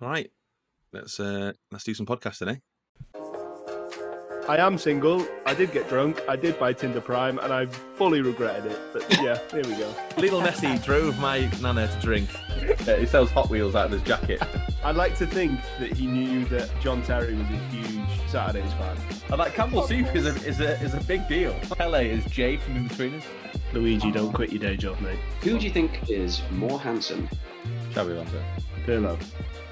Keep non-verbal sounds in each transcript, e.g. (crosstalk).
All right, let's uh, let's do some podcasting, eh? I am single. I did get drunk. I did buy Tinder Prime, and I fully regretted it. But (laughs) yeah, here we go. Little Nessie drove my nana to drink. Uh, he sells Hot Wheels out of his jacket. I'd like to think that he knew that John Terry was a huge Saturdays fan. And like Campbell Soup is a is a is a big deal. Pele is Jay from Inbetweeners. Luigi, don't quit your day job, mate. Who do you think is more handsome? Xabi Alonso. Pirlo.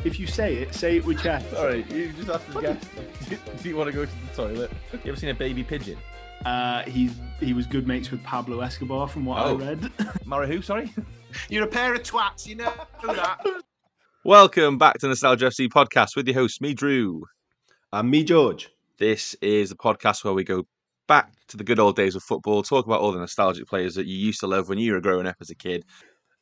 If you say it, say it with chest. Sorry, you just have to guess. Do, (laughs) do you want to go to the toilet? You ever seen a baby pigeon? Uh, he's he was good mates with Pablo Escobar, from what Oh. I read. (laughs) Mara who? Sorry. You're a pair of twats, you know that. Welcome back to Nostalgia FC podcast with your host, me, Drew. And me, George. This is the podcast where we go back to the good old days of football, talk about all the nostalgic players that you used to love when you were growing up as a kid.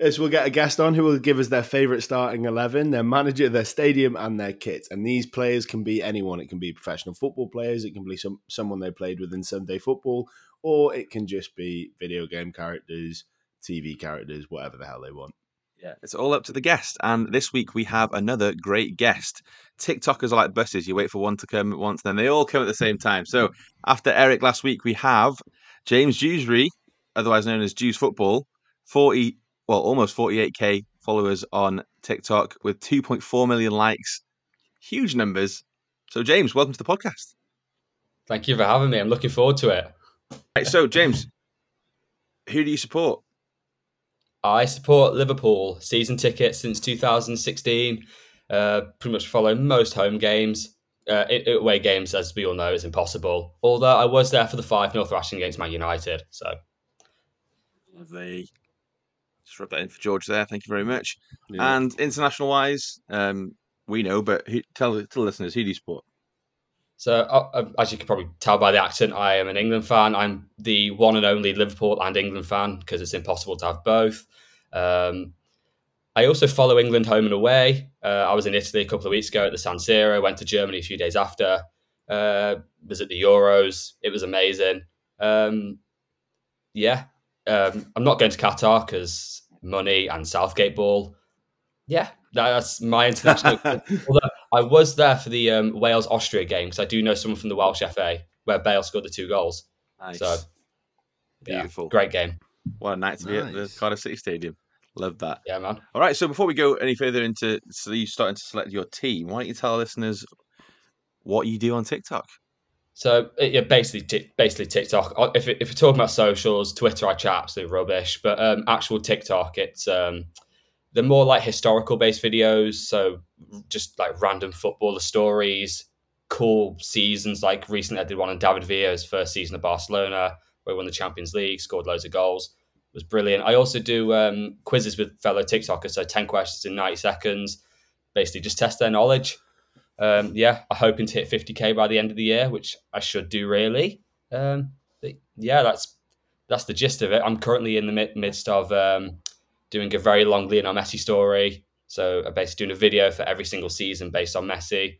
Yes, we'll get a guest on who will give us their favourite starting 11, their manager, their stadium, and their kit. And these players can be anyone. It can be professional football players, it can be some someone they played with in Sunday football, or it can just be video game characters, TV characters, whatever the hell they want. Yeah, it's all up to the guest. And this week we have another great guest. TikTokers are like buses. You wait for one to come at once, then they all come at the same time. So after Eric last week, we have James Dewsbury, otherwise known as Dews Football, 40, well, almost 48k followers on TikTok with 2.4 million likes. Huge numbers. So, James, welcome to the podcast. Thank you for having me. I'm looking forward to it. Right, so, James, who do you support? I support Liverpool. Season ticket since 2016. Uh, pretty much follow most home games. Uh, away games, as we all know, is impossible. Although I was there for the 5 0 thrashing against Man United. So Lovely. Just rub that in for George there. Thank you very much. Yeah. And international wise, um, we know, but who, tell, the- tell the listeners who do you support? So, uh, uh, as you can probably tell by the accent, I am an England fan. I'm the one and only Liverpool and England fan because it's impossible to have both. Um, I also follow England home and away. Uh, I was in Italy a couple of weeks ago at the San Siro. Went to Germany a few days after. Uh, was at the Euros. It was amazing. Um, yeah, um, I'm not going to Qatar because money and Southgate ball. Yeah, that's my international. (laughs) Although I was there for the um, Wales Austria game because I do know someone from the Welsh FA where Bale scored the two goals. Nice. So yeah, Beautiful. great game. What a night to be at the Nice. Cardiff City Stadium. Love that. Yeah, man. All right, so before we go any further into so you starting to select your team, why don't you tell our listeners what you do on TikTok? So yeah, basically, ti- basically TikTok. Uh, If if we're talking about socials, Twitter, I chat absolute rubbish. But um, actual TikTok, it's um, they're more like historical based videos. So just like random footballer stories, cool seasons. Like recently, I did one on David Villa's first season of Barcelona, where he won the Champions League, scored loads of goals. It was brilliant. I also do um, quizzes with fellow TikTokers. So ten questions in ninety seconds. Basically, just test their knowledge um, yeah, I'm hoping to hit 50k by the end of the year, which I should do really. Um, but yeah, that's that's the gist of it. I'm currently in the mid- midst of um, doing a very long Lionel Messi story. So I'm basically doing a video for every single season based on Messi.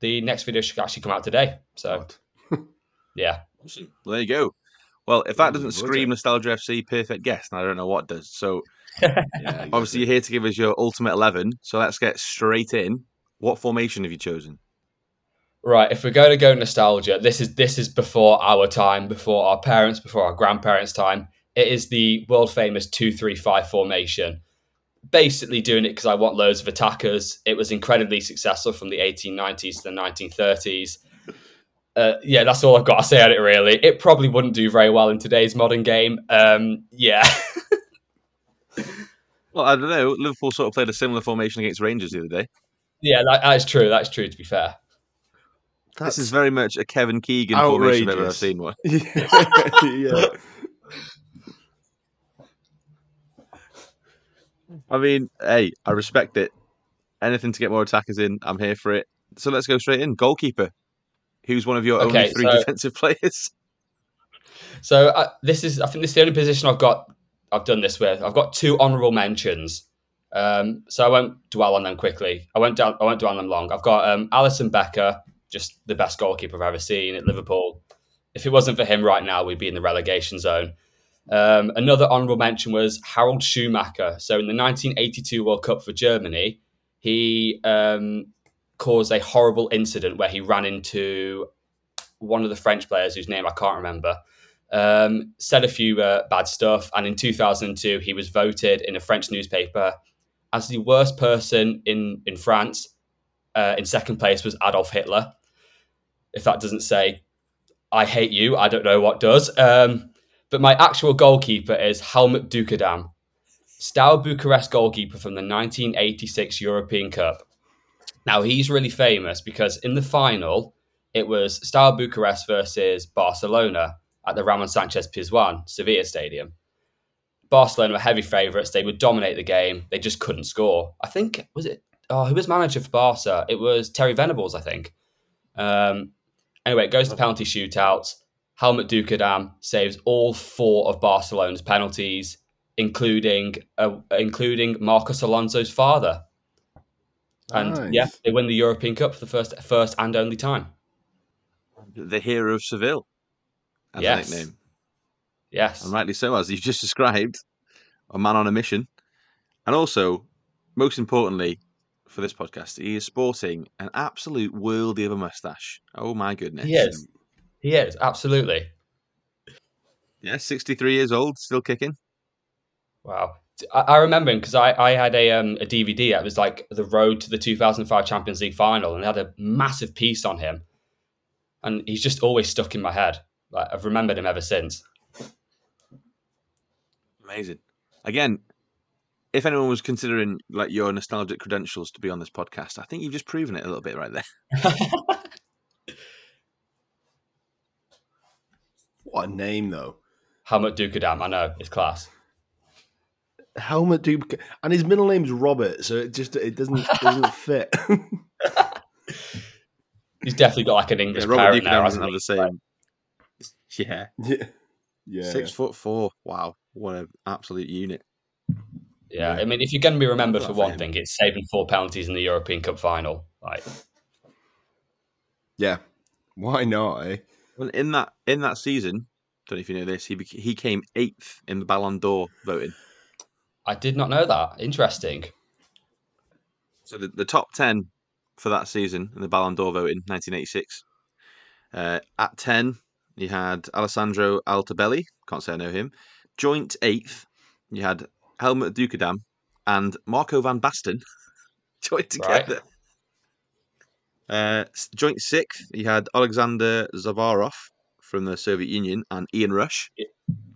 The next video should actually come out today. So (laughs) (laughs) yeah, Awesome. Well, there you go. Well, if that doesn't would scream it? Nostalgia FC perfect guest, I don't know what does. So (laughs) Yeah, obviously you're here to give us your ultimate eleven. So let's get straight in. What formation have you chosen? right. If we're going to go nostalgia, this is this is before our time, before our parents, before our grandparents' time. It is the world famous two three five formation. basically doing it because I want loads of attackers. It was incredibly successful from the 1890s to the 1930s. Uh, yeah, that's all I've got to say on it. Really, it probably wouldn't do very well in today's modern game. Um, yeah, (laughs) Well, I don't know. Liverpool sort of played a similar formation against Rangers the other day. Yeah, that, that's true. That's true. To be fair, this is very much a Kevin Keegan formation if I've ever outrageous. seen one. (laughs) yeah. I mean, hey, I respect it. Anything to get more attackers in, I'm here for it. So let's go straight in. Goalkeeper. Who's one of your only three so- defensive (laughs) players? so uh, this is I think this is the only position I've got. I've done this with. I've got two honourable mentions. Um, so I won't dwell on them quickly. I won't. Dwell, I won't dwell on them long. I've got um, Alisson Becker, just the best goalkeeper I've ever seen at Liverpool. If it wasn't for him right now, we'd be in the relegation zone. Um, another honourable mention was Harald Schumacher. So in the 1982 World Cup for Germany, he um, caused a horrible incident where he ran into one of the French players whose name I can't remember. Um, said a few uh, bad stuff, and in 2002 he was voted in a French newspaper as the worst person in in France. Uh, in second place was Adolf Hitler. If that doesn't say I hate you, I don't know what does. Um, but my actual goalkeeper is Helmuth Duckadam, Steaua Bucharest goalkeeper from the 1986 European Cup. Now he's really famous because in the final it was Steaua Bucharest versus Barcelona at the Ramon Sanchez Pizjuan Sevilla Stadium. Barcelona were heavy favourites. They would dominate the game. They just couldn't score. I think was it. Oh, who was manager for Barca? It was Terry Venables, I think. Um, anyway, it goes to penalty shootouts. Helmuth Duckadam saves all four of Barcelona's penalties, including uh, including Marcos Alonso's father. And Nice. yeah, they win the European Cup for the first first and only time. The hero of Seville, as Yes. a nickname. Yes. And rightly so, as you've just described, a man on a mission. And also, most importantly for this podcast, he is sporting an absolute worldie of a moustache. Oh my goodness. He is. He is, absolutely. Yeah, 63 years old, still kicking. Wow. I, I remember him because I, I had a, um, a DVD that was like the road to the 2005 Champions League final and it had a massive piece on him. And he's just always stuck in my head. Like, I've remembered him ever since. Amazing. Again, if anyone was considering like your nostalgic credentials to be on this podcast, I think you've just proven it a little bit right there. (laughs) What a name, though. Helmuth Duckadam, I know, it's class. Helmut Duke, and his middle name's Robert, so it just it doesn't doesn't (laughs) fit. He's definitely got like an Yeah, English Robert parent Duke there, doesn't hasn't have he? the same. Yeah, yeah, yeah. six foot four. Wow, what an absolute unit. Yeah, Yeah. I mean, if you're going to be remembered for for one him. thing, it's saving four penalties in the European Cup final. Like, yeah. Why not? Eh? Well, in that in that season, don't know if you know this, he bec- he came eighth in the Ballon d'Or voting. I did not know that. Interesting. So the, the top ten for that season in the Ballon d'Or voting, 1986. Uh, at ten, you had Alessandro Altobelli. Can't say I know him. Joint eighth, you had Helmuth Duckadam and Marco van Basten. (laughs) joined Right. together. Uh, joint sixth, you had Alexander Zavarov from the Soviet Union and Ian Rush. Yeah.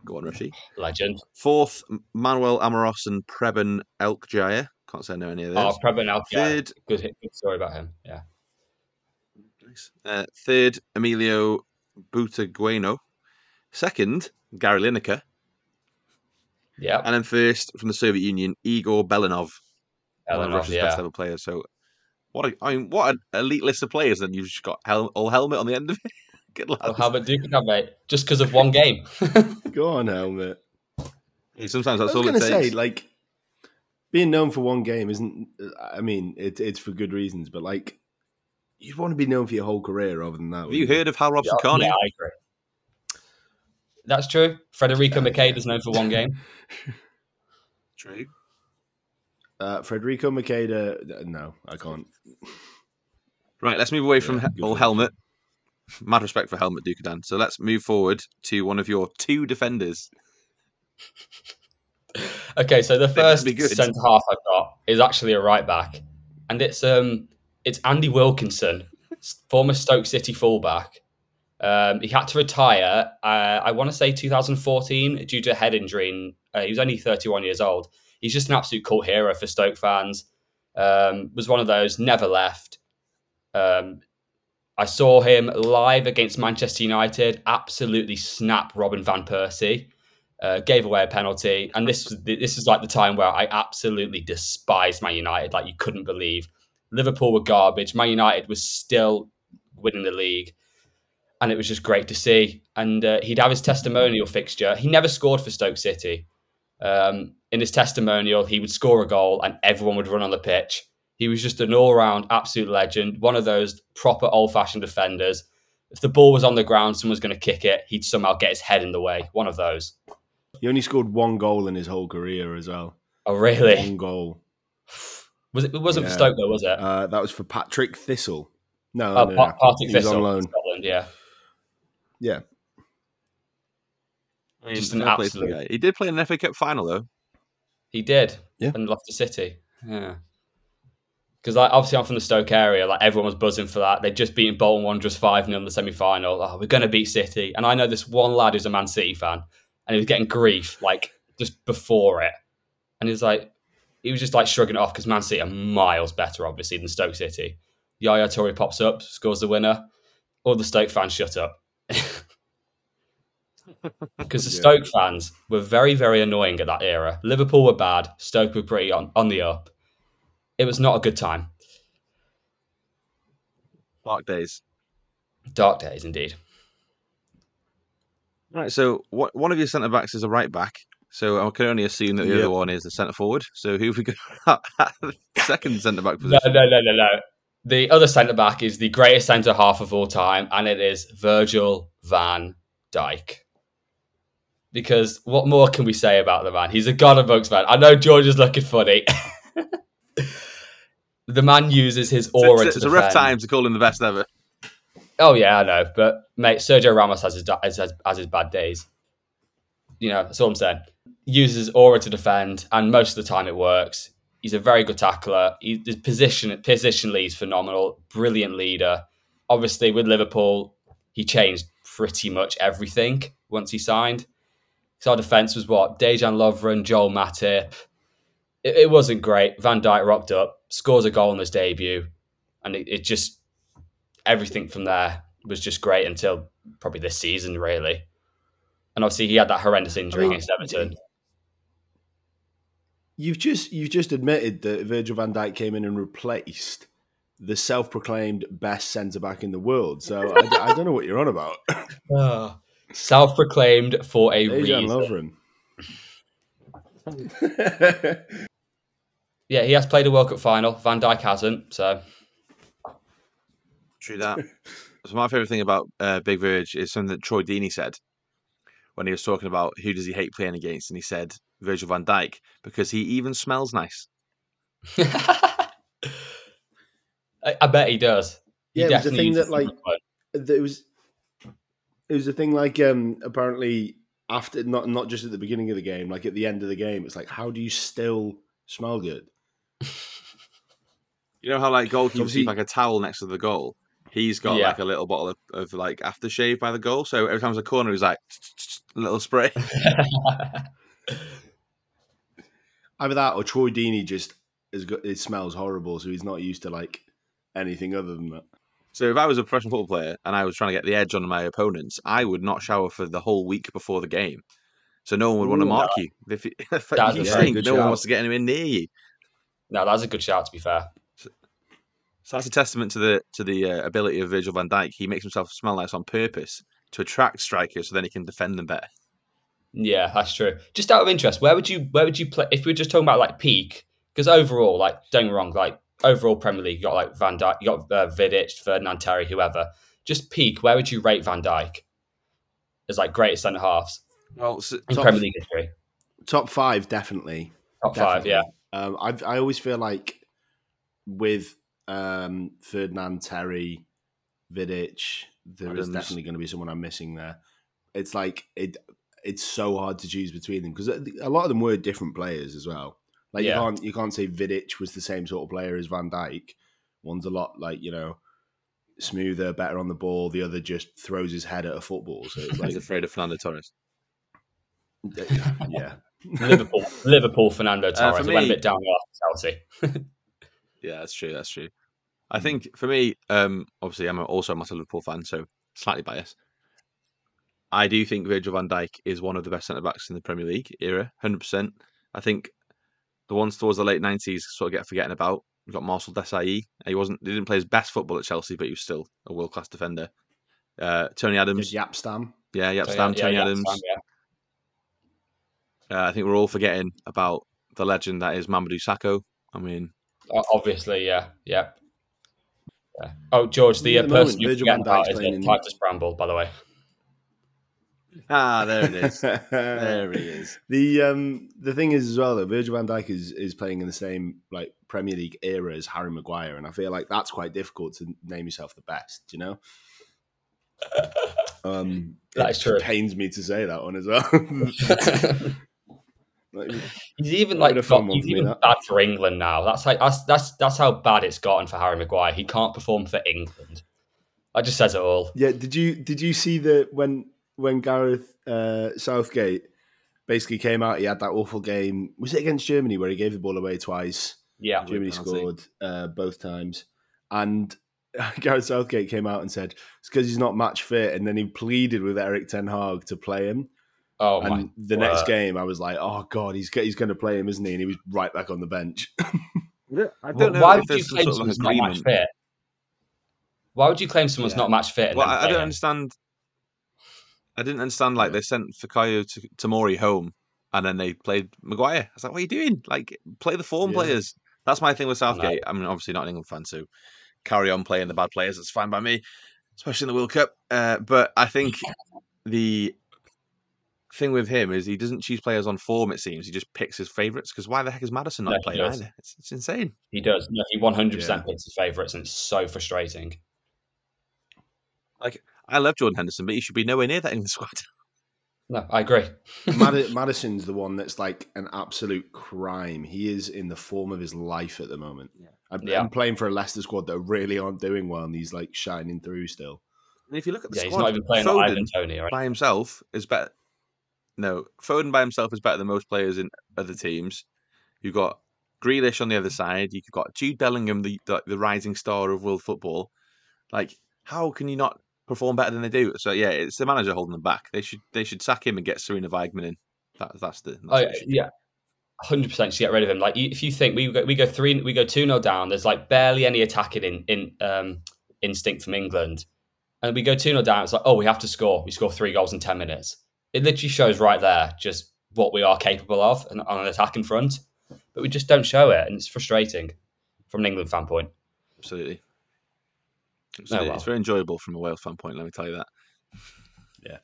Go on, Rushy. Legend. Fourth, Manuel Amoros and Preben Elkjær. Can't say I know any of Oh, those. Preben Elk, yeah. Third, Good, good story about him. Yeah. Nice. Uh, third, Emilio Butragueño. Second, Gary Lineker. Yeah. And then first, from the Soviet Union, Igor Belanov, one of Elenov, Russia's best ever players. So, what a, I mean, what an elite list of players. And you've just got hel- all helmet on the end of it. (laughs) Good lad. Well, Helmuth Duckadam, mate. Just because of one game. (laughs) Go on, Helmut. Sometimes that's I that's was all going it to takes. say, like, being known for one game isn't. I mean, it, it's for good reasons, but like, you'd want to be known for your whole career rather than that. Have you wouldn't heard of Hal Robson yeah, Carney? yeah, I agree. That's true. Federico Macheda is known for one game. (laughs) True. Uh, Federico Macheda. No, I can't. Right, let's move away from Yeah, he- all helmet. Mad respect for Helmuth Duckadam. So let's move forward to one of your two defenders. Okay, so the first centre half I've got is actually a right back, and it's um it's Andy Wilkinson, former Stoke City fullback. Um, he had to retire. Uh, I want to say 2014 due to a head injury. And, uh, he was only 31 years old. He's just an absolute cult hero for Stoke fans. Um, was one of those never left. Um, I saw him live against Manchester United. Absolutely snap Robin van Persie uh, gave away a penalty, and this this is like the time where I absolutely despised Man United, like you couldn't believe. Liverpool were garbage. Man United was still winning the league, and it was just great to see. And uh, he'd have his testimonial fixture. He never scored for Stoke City. Um, in his testimonial, he would score a goal, and everyone would run on the pitch. He was just an all-round absolute legend, one of those proper old-fashioned defenders. If the ball was on the ground, someone was going to kick it, he'd somehow get his head in the way. One of those. He only scored one goal in his whole career as well. Oh, really? One goal. (sighs) (sighs) (sighs) Was it? It wasn't Yeah. for Stoke though, was it? Uh, that was for Partick Thistle. No, oh, no, no. Pa- Partick He was Thistle, on loan. Scotland. Yeah, Yeah, I mean, Just an fair play to the absolute- He did play in an FA Cup final though. he did. Yeah. and Leicester City. Yeah. Because like obviously I'm from the Stoke area, like everyone was buzzing for that. They'd just beaten Bolton Wanderers five 0 in the semi final. Oh, we're gonna beat City, and I know this one lad who's a Man City fan, and he was getting grief like just before it, and he was like, he was just like shrugging it off because Man City are miles better, obviously, than Stoke City. Yaya Toure pops up, scores the winner. All the Stoke fans shut up. (laughs) Because the Yeah. Stoke fans were very, very annoying at that era. Liverpool were bad. Stoke were pretty on, on the up. It was not a good time. Dark days. Dark days indeed. Right, so what, one of your centre backs is a right back. So I can only assume that the Yep. other one is the centre forward. So who have we got (laughs) the second centre back position? no, no, no, no. no. The other centre back is the greatest centre half of all time, and it is Virgil van Dijk. Because what more can we say about the man? He's a god of amongst man. I know George is looking funny. (laughs) the man uses his It's, aura it's, to it's a rough time to call him the best ever. Oh yeah, I know, but mate, Sergio Ramos has his has, has, has his bad days. You know, that's all I'm saying. Uses aura to defend, and most of the time it works. He's a very good tackler. He, his position positionally he's phenomenal. Brilliant leader. Obviously, with Liverpool, he changed pretty much everything once he signed. So our defense was what Dejan Lovren, Joel Matip. It, it wasn't great. Van Dijk rocked up, scores a goal on his debut, and it, it just everything from there was just great until probably this season, really. And obviously, he had that horrendous injury I mean, against Everton. You've just you've just admitted that Virgil Van Dijk came in and replaced the self-proclaimed best centre back in the world. So I don't know what you're on about. (laughs) Ah. Self-proclaimed for a Dejan reason. Lovren. (laughs) Yeah, he has played a World Cup final. Van Dijk hasn't. So True that. so my favourite thing about uh, Big Verge is something that Troy Deeney said when he was talking about who does he hate playing against, and he said Virgil van Dijk because he even smells nice. (laughs) I, I bet he does. He Yeah, it was the definitely thing that, like, the- There was it was a thing like um apparently after not not just at the beginning of the game, like at the end of the game, it's like how do you still smell good? You know how like goalkeepers Obviously- keep like a towel next to the goal. He's got Yeah. like a little bottle of, of like aftershave by the goal. So every time there's a corner, he's like a (laughs) little spray. (laughs) Either that or Troy Deeney just is got it smells horrible, so he's not used to like anything other than that. So if I was a professional football player and I was trying to get the edge on my opponents, I would not shower for the whole week before the game. So no one would want to Ooh, mark you. If, you- (laughs) if you stink, good no one wants to get anywhere near you. no, that's a good shout. To be fair, So that's a testament to the to the uh, ability of Virgil van Dijk. He makes himself smell nice on purpose to attract strikers, so then he can defend them better. Yeah, that's true. Just out of interest, where would you where would you play if we were just talking about like peak? Because overall, like don't get me wrong, like overall Premier League, you got like Van Dijk, you got uh, Vidic, Ferdinand Terry, whoever. Just peak, where would you rate Van Dijk as like greatest centre halves Well, so, in Premier League history? Top five, definitely. Top five, yeah. Um, I I always feel like with um, Ferdinand, Terry, Vidic, there is Adams. definitely going to be someone I'm missing there. It's like it. It's so hard to choose between them because a lot of them were different players as well. Like Yeah. you can't you can't say Vidic was the same sort of player as Van Dijk. One's a lot like you know smoother, better on the ball. The other just throws his head at a football. So it's (laughs) like he's afraid of Fernando Torres. yeah, (laughs) Liverpool, Liverpool, Fernando Uh, Torres. for It went a me- bit downhill after Chelsea. (laughs) Yeah, that's true. That's true. I think for me, um, obviously, I'm also a massive Liverpool fan, so slightly biased. I do think Virgil van Dijk is one of the best centre backs in the Premier League era, hundred percent. I think the ones towards the late nineties sort of get forgetting about. We've got Marcel Desailly. He wasn't, he didn't play his best football at Chelsea, but he was still a world class defender. Uh, Tony Adams, There's Jaap Stam. yeah, yeah, So, Stam, Tony yeah, Adams. Stam, yeah. Uh, I think we're all forgetting about the legend that is Mamadou Sakho. I mean, Obviously, yeah, yeah. yeah. Oh, George, the At uh, the moment, person you're Virgil van Dijk's about is playing uh, in- Titus Bramble, by the way. Ah, there it is. there he is. (laughs) The um the thing is as well that Virgil van Dijk is is playing in the same like Premier League era as Harry Maguire, and I feel like that's quite difficult to name yourself the best. You know. (laughs) Um, That it is true. Pains me to say that one as well. (laughs) Like, He's even like be a got, he's for me, even that. bad for England now. That's like that's that's that's how bad it's gotten for Harry Maguire. He can't perform for England. That just says it all. yeah, did you did you see the when when Gareth uh, Southgate basically came out? He had that awful game. Was it against Germany where he gave the ball away twice? Yeah, Germany scored uh, both times, and (laughs) Gareth Southgate came out and said it's because he's not match fit, and then he pleaded with Erik ten Hag to play him. Oh my! and the next game, I was like, "Oh God, he's he's going to play him, isn't he?" And he was right back on the bench. (laughs) yeah, I don't know Why if would you there's some claim sort of someone's not match fit? Why would you claim someone's Yeah. not match fit? And Well, then I, I don't him? understand. I didn't understand. Like they sent Fikayo to Tomori home, and then they played Maguire. I was like, "What are you doing? Like, play the form Yeah. players." That's my thing with Southgate. I, am obviously not an England fan, so carry on playing the bad players. That's fine by me, especially in the World Cup. Uh, but I think (laughs) the thing with him is he doesn't choose players on form. It seems he just picks his favourites. Because why the heck is Maddison not No, playing either? It's, it's insane. He does. No, he one hundred Yeah. percent picks his favourites, and it's so frustrating. I love Jordan Henderson, but he should be nowhere near that England (laughs) squad. No, I agree. Mad- (laughs) Maddison's the one that's like an absolute crime. He is in the form of his life at the moment. Yeah. I'm, Yeah. I'm playing for a Leicester squad that really aren't doing well, and he's like shining through still. And if you look at the yeah, he's squad, not even playing Foden, Ivan Toney. Right? by himself is better. No, Foden by himself is better than most players in other teams. You've got Grealish on the other side. You've got Jude Bellingham, the the, the rising star of world football. Like, how can you not perform better than they do? So yeah, it's the manager holding them back. They should they should sack him and get Sarina Wiegman in. That, that's the. That's Oh yeah, they should- yeah, hundred percent. To get rid of him, like if you think we go, we go three, we go two 0 down. There's like barely any attacking in in um, instinct from England, and we go two 0 down. It's like oh, we have to score. We score three goals in ten minutes. It literally shows right there just what we are capable of and on an attacking front, but we just don't show it, and it's frustrating from an England fan point. absolutely. Absolutely. well. It's very enjoyable from a Wales fan point. Let me tell you that. Yeah,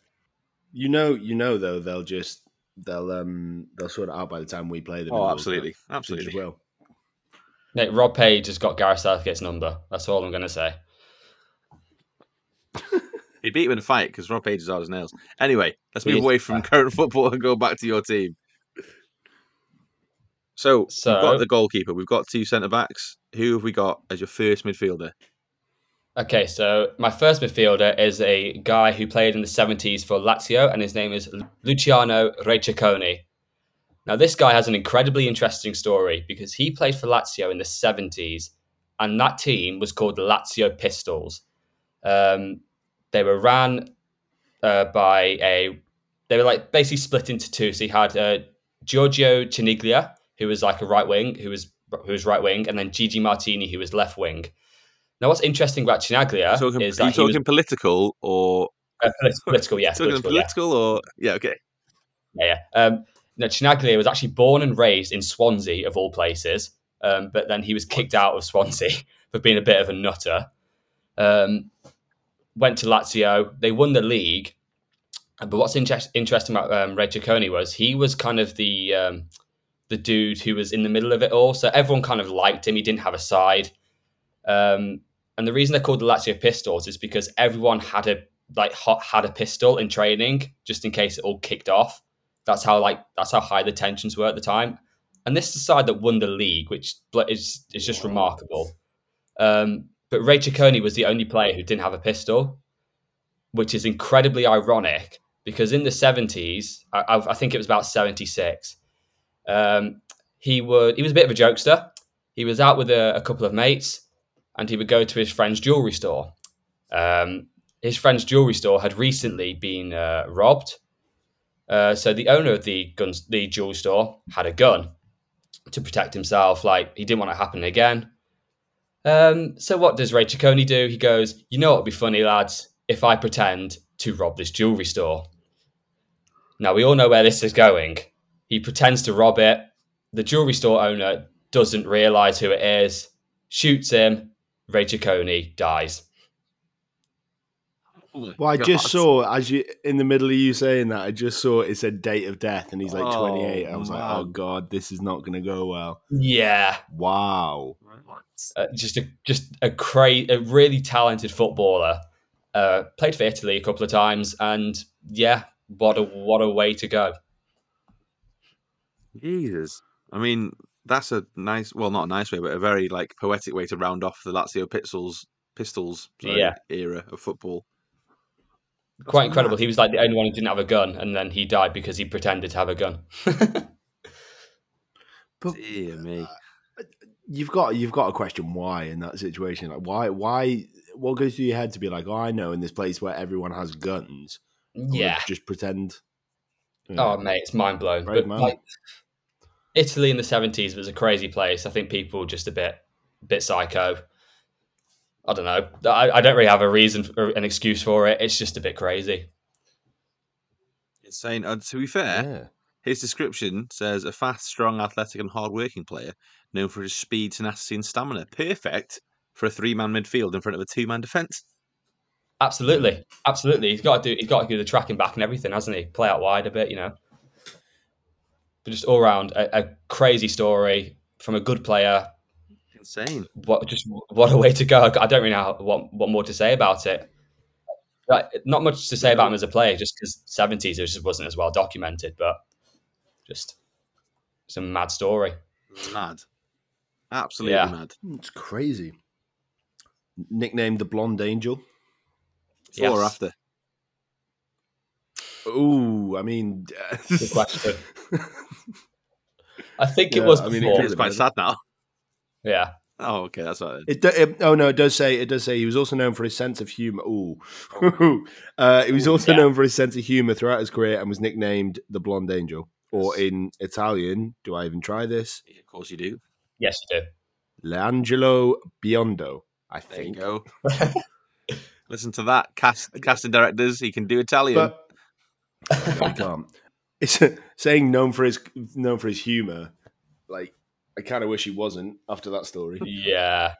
you know, you know though they'll just they'll um they'll sort it out by the time we play them. Oh, absolutely, Cup. Absolutely. just will. Mate, Rob Page has got Gareth Southgate's number. That's all I'm going to say. (laughs) He beat him in a fight because Rob Page is hard as nails. Anyway, let's move away from (laughs) current football and go back to your team. So, So- we've got the goalkeeper. We've got two centre backs. Who have we got as your first midfielder? Okay, so my first midfielder is a guy who played in the 70s for Lazio, and his name is Luciano Re Cecconi. Now, this guy has an incredibly interesting story because he played for Lazio in the 70s, and that team was called the Lazio Pistols. Um, they were ran uh, by a, they were like basically split into two. So you had uh, Giorgio Chinaglia, who was like a right wing, who was who was right wing, and then Gigi Martini, who was left wing. Now, what's interesting about Chinaglia Talking, is are you that was talking political or uh, polit- political, yeah, talking political, yeah, or yeah? Okay, yeah, yeah. Um, no, Chinaglia was actually born and raised in Swansea, of all places, um, but then he was kicked out of Swansea (laughs) for being a bit of a nutter. Um, went to Lazio. They won the league. But what's inter- interesting about um, Re Cecconi was he was kind of the um, the dude who was in the middle of it all. So everyone kind of liked him. He didn't have a side. Um, and the reason they're called the Lazio Pistols is because everyone had a like hot, had a pistol in training just in case it all kicked off. That's how like that's how high the tensions were at the time. And this is the side that won the league, which is is just remarkable. Um, but Re Cecconi was the only player who didn't have a pistol, which is incredibly ironic because in the seventies, I, I think it was about seventy six. Um, he would he was a bit of a jokester. He was out with a, a couple of mates, and he would go to his friend's jewelry store. Um, his friend's jewelry store had recently been uh, robbed, uh, so the owner of the the jewelry store, had a gun to protect himself. Like he didn't want it to happen again. Um, so what does Re Cecconi do? He goes, "You know what would be funny, lads, if I pretend to rob this jewelry store." Now we all know where this is going. He pretends to rob it. The jewelry store owner doesn't realize who it is, shoots him. Re Cecconi dies. Well, I just saw as you in the middle of you saying that, I just saw it said date of death, and he's like Oh, 28. I was like, oh god, this is not going to go well. Yeah, Wow. uh, just a just a cra- a really talented footballer. Uh, played for Italy a couple of times, and yeah, what a what a way to go. Jesus. I mean, that's a nice, well, not a nice way, but a very like poetic way to round off the Lazio Pistols, Pistols sorry, Yeah. era of football. Quite incredible. mad. He was like the only one who didn't have a gun, and then he died because he pretended to have a gun. (laughs) But Dear me. Uh, you've got you've got to question why in that situation. Like why why what goes through your head to be like, oh, I know in this place where everyone has guns, yeah. just pretend. Oh mate, it's mind blown. Brave But man. like Italy in the seventies was a crazy place. I think people were just a bit bit psycho. I don't know. I, I don't really have a reason or an excuse for it. It's just a bit crazy. Insane. And uh, to be fair, yeah. his description says a fast, strong, athletic, and hard-working player known for his speed, tenacity, and stamina. Perfect for a three-man midfield in front of a two-man defence. Absolutely, absolutely. He's got to do. He's got to do the tracking back and everything, hasn't he? Play out wide a bit, you know. But just all round, a, a crazy story from a good player. Insane. What just what a way to go! I don't really know what what more to say about it. Like, not much to say about him as a player, just because seventies it just wasn't as well documented. But just it's a mad story. Mad. Absolutely Yeah. mad. Hmm, it's crazy. Nicknamed the Blonde Angel. Before or after? Ooh, I mean, (laughs) Good question. I think Yeah, it was I mean, it before. could It's quite sad now. yeah, Oh, okay, that's right. It, do, it oh no, it does say it does say he was also known for his sense of humor. Ooh, (laughs) uh, he was also Yeah. known for his sense of humor throughout his career and was nicknamed the Blonde Angel. Or in Italian, do I even try this? Of course you do. yes, you do. L'Angelo Biondo. I There you think. go. (laughs) Listen to that. Cast casting directors, he can do Italian. But no, he can't. It's saying known for his known for his humor. Like I kind of wish he wasn't after that story. Yeah,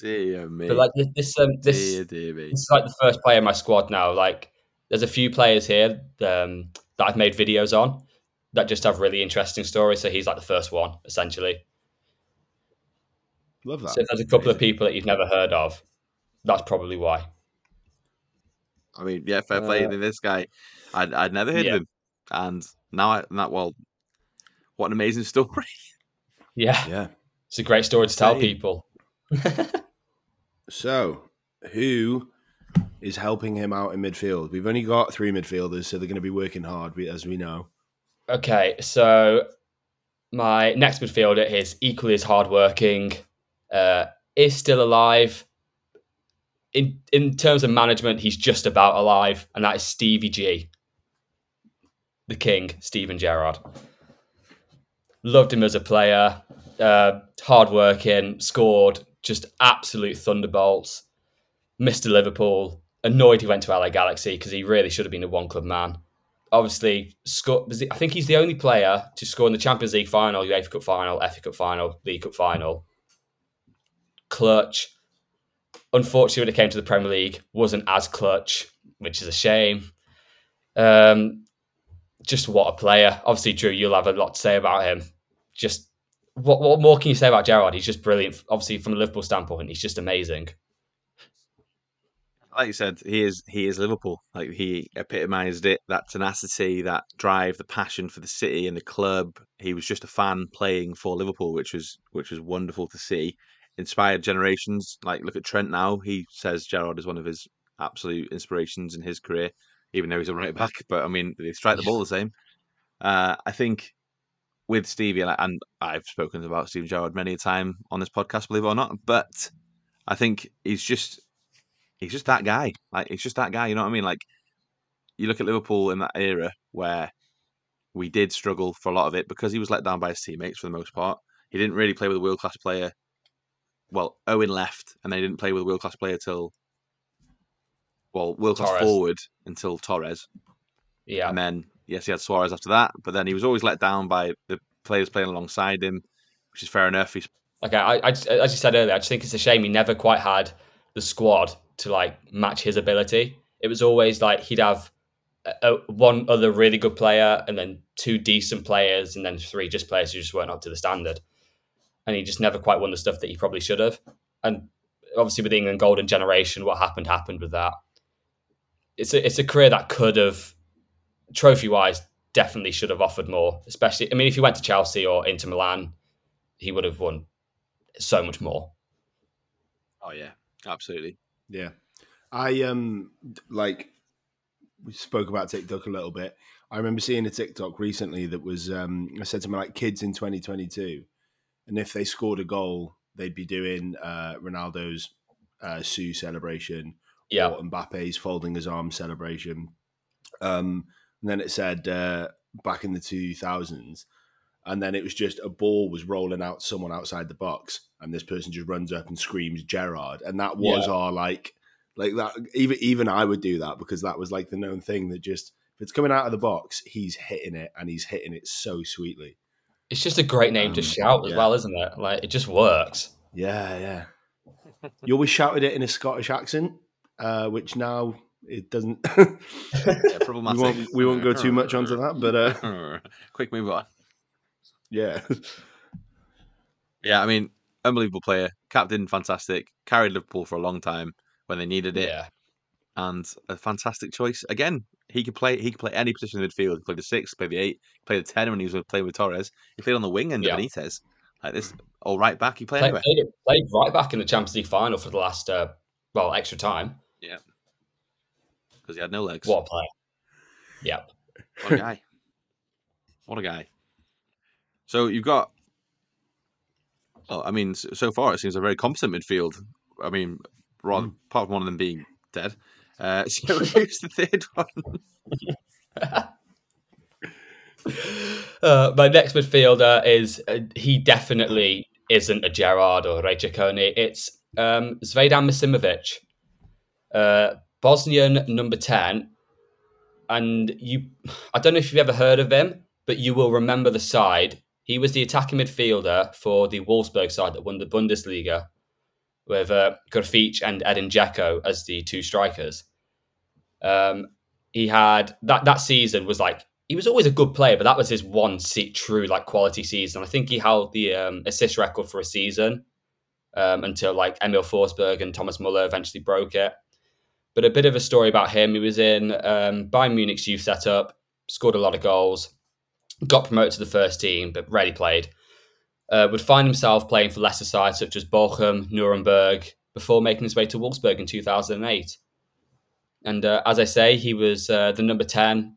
dear me. but like this, this, um, this dear, dear me. This is like the first player in my squad now. Like, there's a few players here um, that I've made videos on that just have really interesting stories. So he's like the first one, essentially. Love that. So there's a couple of people that you've never heard of, that's probably why. I mean, yeah, fair play Uh, to this guy. I'd, I'd never heard Yeah. of him. And now, I, now, well, what an amazing story. Yeah, Yeah. it's a great story to tell Same. people. So, who is helping him out in midfield? We've only got three midfielders, so they're going to be working hard, as we know. Okay, so my next midfielder is equally as hardworking, uh, is still alive. In in terms of management, he's just about alive, and that is Stevie G, the king, Steven Gerrard. Loved him as a player, uh, hardworking, scored just absolute thunderbolts. Mr. Liverpool, annoyed he went to LA Galaxy because he really should have been a one club man obviously. I think he's the only player to score in the Champions League final, UEFA Cup final, FA Cup final, League Cup final. Clutch. Unfortunately, when it came to the Premier League, wasn't as clutch, which is a shame. Um, just what a player. Obviously, Drew, you'll have a lot to say about him. Just what what more can you say about Gerrard? He's just brilliant. Obviously, from a Liverpool standpoint, he's just amazing. Like you said, he is he is Liverpool. Like he epitomised it. That tenacity, that drive, the passion for the city and the club. He was just a fan playing for Liverpool, which was which was wonderful to see. Inspired generations. Like look at Trent now. He says Gerrard is one of his absolute inspirations in his career, even though he's a right back. (laughs) But I mean, they strike the ball the same. Uh, I think with Stevie, and I've spoken about Steven Gerrard many a time on this podcast, believe it or not. But I think he's just he's just that guy. Like he's just that guy. You know what I mean? Like you look at Liverpool in that era where we did struggle for a lot of it because he was let down by his teammates for the most part. He didn't really play with a world class player. Well, Owen left, and they didn't play with a world class player till well, world class forward until Torres. Yeah, And then, yes, he had Suarez after that, but then he was always let down by the players playing alongside him, which is fair enough. He's Okay, I, I just- as you said earlier, I just think it's a shame he never quite had the squad to like match his ability. It was always like he'd have a, a, one other really good player and then two decent players and then three just players who just weren't up to the standard. And he just never quite won the stuff that he probably should have. And obviously with the England golden generation, what happened happened with that. It's a it's a career that could have trophy wise definitely should have offered more. Especially, I mean, if he went to Chelsea or Inter Milan, he would have won so much more. Oh yeah, absolutely. Yeah. I um like we spoke about TikTok a little bit. I remember seeing a TikTok recently that was um I said something like kids in 2022 and if they scored a goal they'd be doing uh Ronaldo's uh Siu celebration Yeah. or Mbappe's folding his arms celebration. Um and then it said uh back in the 2000s and then it was just a ball was rolling out someone outside the box and this person just runs up and screams Gerrard and that was Yeah. our like like that even even I would do that because that was like the known thing that just if it's coming out of the box he's hitting it and he's hitting it so sweetly It's just a great name to Um, shout as yeah. well, isn't it? Like it just works. yeah yeah you always shouted it in a Scottish accent uh which now it doesn't (laughs) Yeah, we problematic. won't we won't go too much onto that but uh (laughs) Quick move on. yeah Yeah, I mean, unbelievable player, captain, fantastic, carried Liverpool for a long time when they needed it, Yeah. and a fantastic choice. Again, he could play. He could play any position in the midfield. He played the six, played the eight, played the ten when he was playing with Torres. He played on the wing end Yeah. Benitez, like this, all right back. He played Played, played, played right back in the Champions League final for the last uh, well extra time. Yeah, because he had no legs. What a player! Yep. What a guy! (laughs) what a guy! So you've got. Well, I mean, so, far it seems a very competent midfield. I mean, rather, apart from one of them being dead. Uh, (laughs) so who's the third one? Uh, my next midfielder is uh, he definitely isn't a Gerrard or Re Cecconi. It's um, Zvjezdan Misimovic, uh, Bosnian number ten, and you. I don't know if you've ever heard of him, but you will remember the side. He was the attacking midfielder for the Wolfsburg side that won the Bundesliga, with uh, and Edin Dzeko as the two strikers. Um, he had that that season was like he was always a good player, but that was his one se- true like quality season. I think he held the um, assist record for a season um, until like Emil Forsberg and Thomas Muller eventually broke it. But a bit of a story about him: he was in um, Bayern Munich's youth setup, scored a lot of goals, got promoted to the first team, but rarely played. Uh, would find himself playing for lesser sides such as Bochum, Nuremberg, before making his way to Wolfsburg in 2008. And uh, as I say, he was uh, the number 10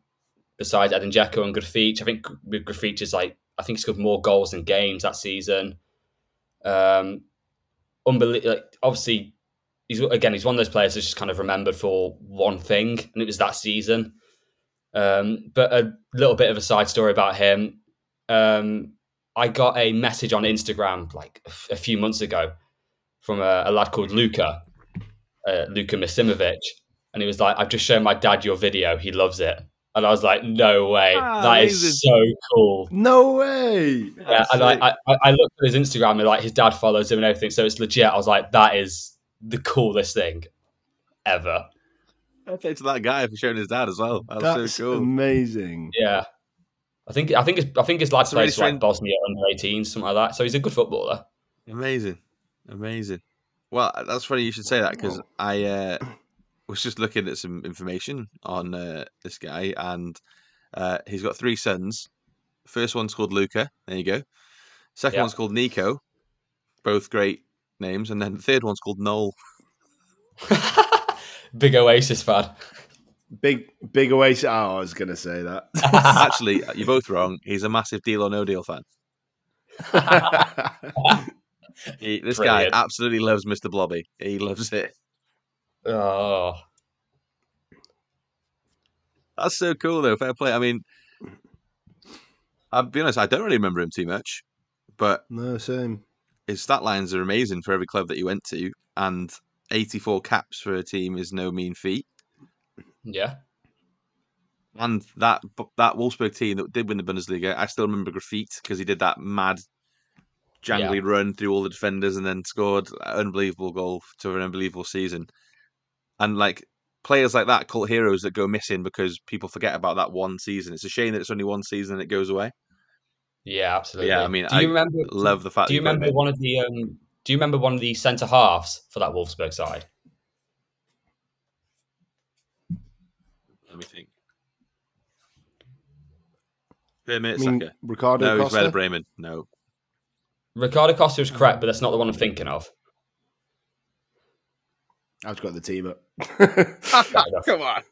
besides Edin Dzeko and Grafite. I think Grafite is like, I think he scored more goals than games that season. Um, unbelievable. Like, obviously, he's again, he's one of those players that's just kind of remembered for one thing, and it was that season. Um, but a little bit of a side story about him. Um, I got a message on Instagram like a few months ago from a, a lad called Luca, uh, Luca Misimovic, and he was like, "I've just shown my dad your video. He loves it." And I was like, "No way! Ah, that is amazing. so cool." no way Yeah, and I, I, I looked at his Instagram and like his dad follows him and everything, so it's legit. I was like, "That is the coolest thing ever." Okay, to that guy for showing his dad as well. That's, that's so cool. amazing Yeah, I think I think his, I think his lad a really like Bosnia under 18, something like that. So he's a good footballer. Amazing, amazing. Well, that's funny you should say that because I uh, was just looking at some information on uh, this guy, and uh, he's got three sons. First one's called Luca. There you go. Second Yeah. one's called Nico. Both great names, and then the third one's called Noel. (laughs) Big Oasis fan. Big big oasis oh, I was gonna say that (laughs) Actually, you're both wrong. He's a massive Deal or No Deal fan. (laughs) He, this Brilliant. guy absolutely loves Mr. Blobby. He loves it. Oh, That's so cool, though. Fair play. I mean, I'll be honest, I don't really remember him too much, but no same his stat lines are amazing for every club that he went to, and 84 caps for a team is no mean feat. Yeah. And that that Wolfsburg team that did win the Bundesliga, I still remember Grafite because he did that mad, jangly run through all the defenders and then scored an unbelievable goal to an unbelievable season. and like players like that, cult heroes that go missing because people forget about that one season. It's a shame that it's only one season and it goes away. Yeah, absolutely. Yeah, I mean, do you I remember? Love the fact. Do you remember one of the? Um, do you remember one of the centre halves for that Wolfsburg side? Let me think. Vermeer I mean, Saka. Ricardo No, he's Costa. Werder Bremen. No. Ricardo Costa was correct, but that's not the one I'm thinking of. I've got the team up. (laughs) Come on.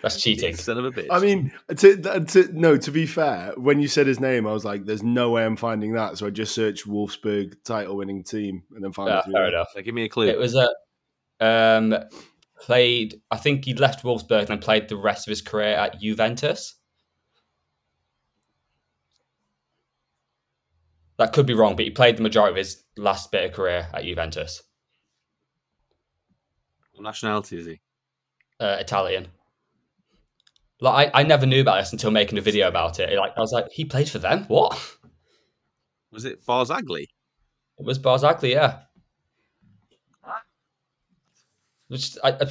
That's cheating. Son of a bitch. I mean, to, to no. To be fair, when you said his name, I was like, "There's no way I'm finding that." So I just searched Wolfsburg title-winning team and then found Yeah, it. fair enough. So give me a clue. It was a um, played. I think he left Wolfsburg and then played the rest of his career at Juventus. That could be wrong, but he played the majority of his last bit of career at Juventus. What nationality is he? Uh, Italian. Like I, I never knew about this until making a video about it. Like I was like, he played for them. What? Was it Barzagli? It was Barzagli, yeah. Which I, I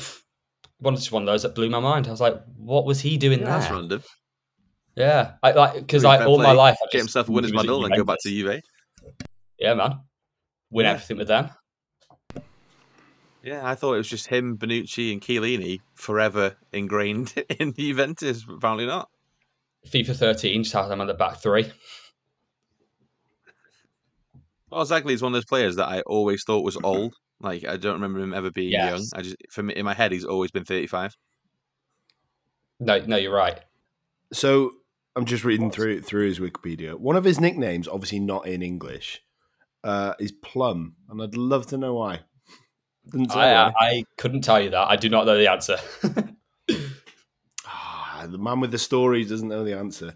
one just one of those that blew my mind. I was like, what was he doing Yeah, there? that's random. Yeah, I like because I mean, I fair all my life I Get himself a winner's he was at medal and go back to. Juve. Yeah, man, win Yeah. everything with them. Yeah, I thought it was just him, Bonucci, and Chiellini forever ingrained (laughs) in the Juventus. Apparently not. FIFA 13 just has them at the back three. Barzagli is one of those players that I always thought was old. Like I don't remember him ever being Yes. young. I just, for me, in my head, he's always been thirty-five. No, no, you're right. So I'm just reading through through his Wikipedia. One of his nicknames, obviously not in English, uh, is Plum, and I'd love to know why. I, why. I, I couldn't tell you that. I do not know the answer. (laughs) Ah, the man with the stories doesn't know the answer.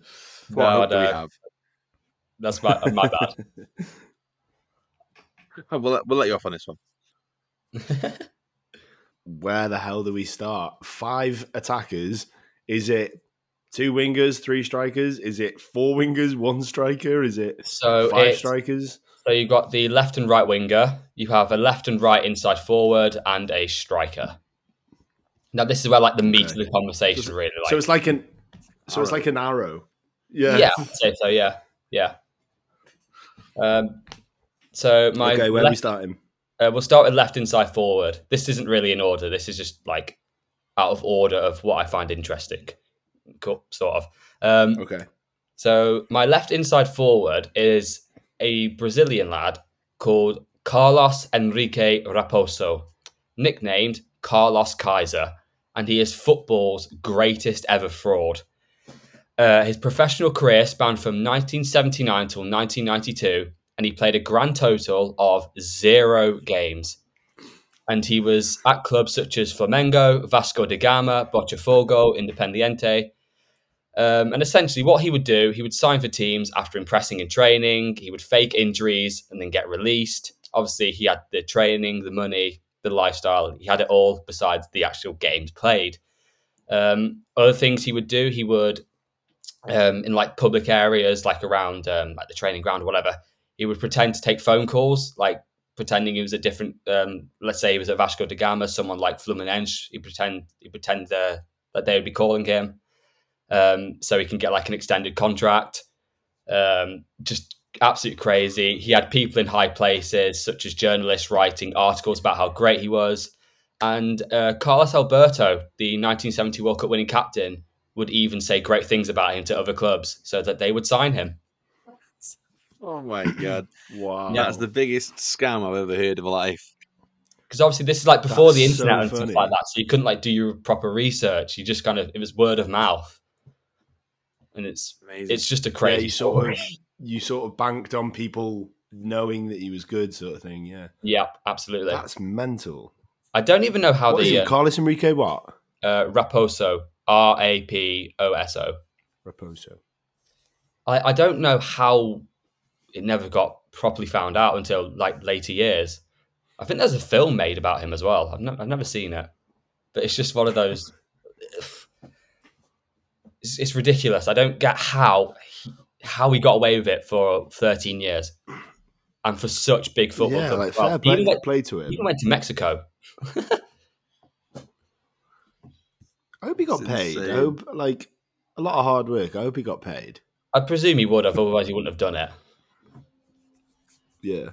What No, hope do we have? That's my my bad. (laughs) We'll, we'll let you off on this one. (laughs) Where the hell do we start? Five attackers. Is it two wingers, three strikers? Is it four wingers, one striker? Is it So five it's- strikers? So you've got the left and right winger. You have a left and right inside forward and a striker. Now this is where like the meat Okay. of the conversation So- really like. so it's like an so it's Arrow. like an arrow. Yeah. yeah, I'd say so. Yeah, yeah. Um, so my okay, where are we left- starting? Uh, we'll start with left inside forward. This isn't really in order. This is just like out of order of what I find interesting. Cool, sort of. Um, Okay. So my left inside forward is a Brazilian lad called Carlos Enrique Raposo, nicknamed Carlos Kaiser, and he is football's greatest ever fraud. Uh, his professional career spanned from 1979 till 1992, and he played a grand total of zero games. And he was at clubs such as Flamengo, Vasco da Gama, Botafogo, Independiente, um, and essentially, what he would do, he would sign for teams after impressing in training. He would fake injuries and then get released. Obviously, he had the training, the money, the lifestyle. He had it all besides the actual games played. Um, other things he would do, he would um, in like public areas, like around um, like the training ground or whatever. He would pretend to take phone calls, like pretending he was a different. Um, let's say he was at Vasco da Gama, someone like Fluminense. He pretend he pretend uh, that they would be calling him um, so he can get like an extended contract. Um, just absolutely crazy. He had people in high places, such as journalists writing articles about how great he was. And uh, Carlos Alberto, the 1970 World Cup winning captain, would even say great things about him to other clubs so that they would sign him. Oh my god, Wow. that's the biggest scam I've ever heard of in my life. Because obviously, this is like before the That's so internet and stuff like that. So you couldn't like do your proper research. You just kind of, it was word of mouth. And it's Amazing. it's just a Yeah, crazy you sort story. of you sort of banked on people knowing that he was good, sort of thing. Yeah, Yeah, absolutely. that's mental. I don't even know how What is the he? uh, Carlos Enrique what? uh, Raposo, R A P O S O. Raposo. I, I don't know how it never got properly found out until like later years. I think there's a film made about him as well. I've, ne- I've never seen it, but it's just one of those. (sighs) It's, it's ridiculous. I don't get how he, how he got away with it for 13 years, and for such big football. yeah, clubs like as well. fair He play, even, went, play to he him. even went to Mexico. (laughs) I hope he got It's paid. I hope like a lot of hard work. I hope he got paid. I presume he would have, otherwise he wouldn't have done it. Yeah.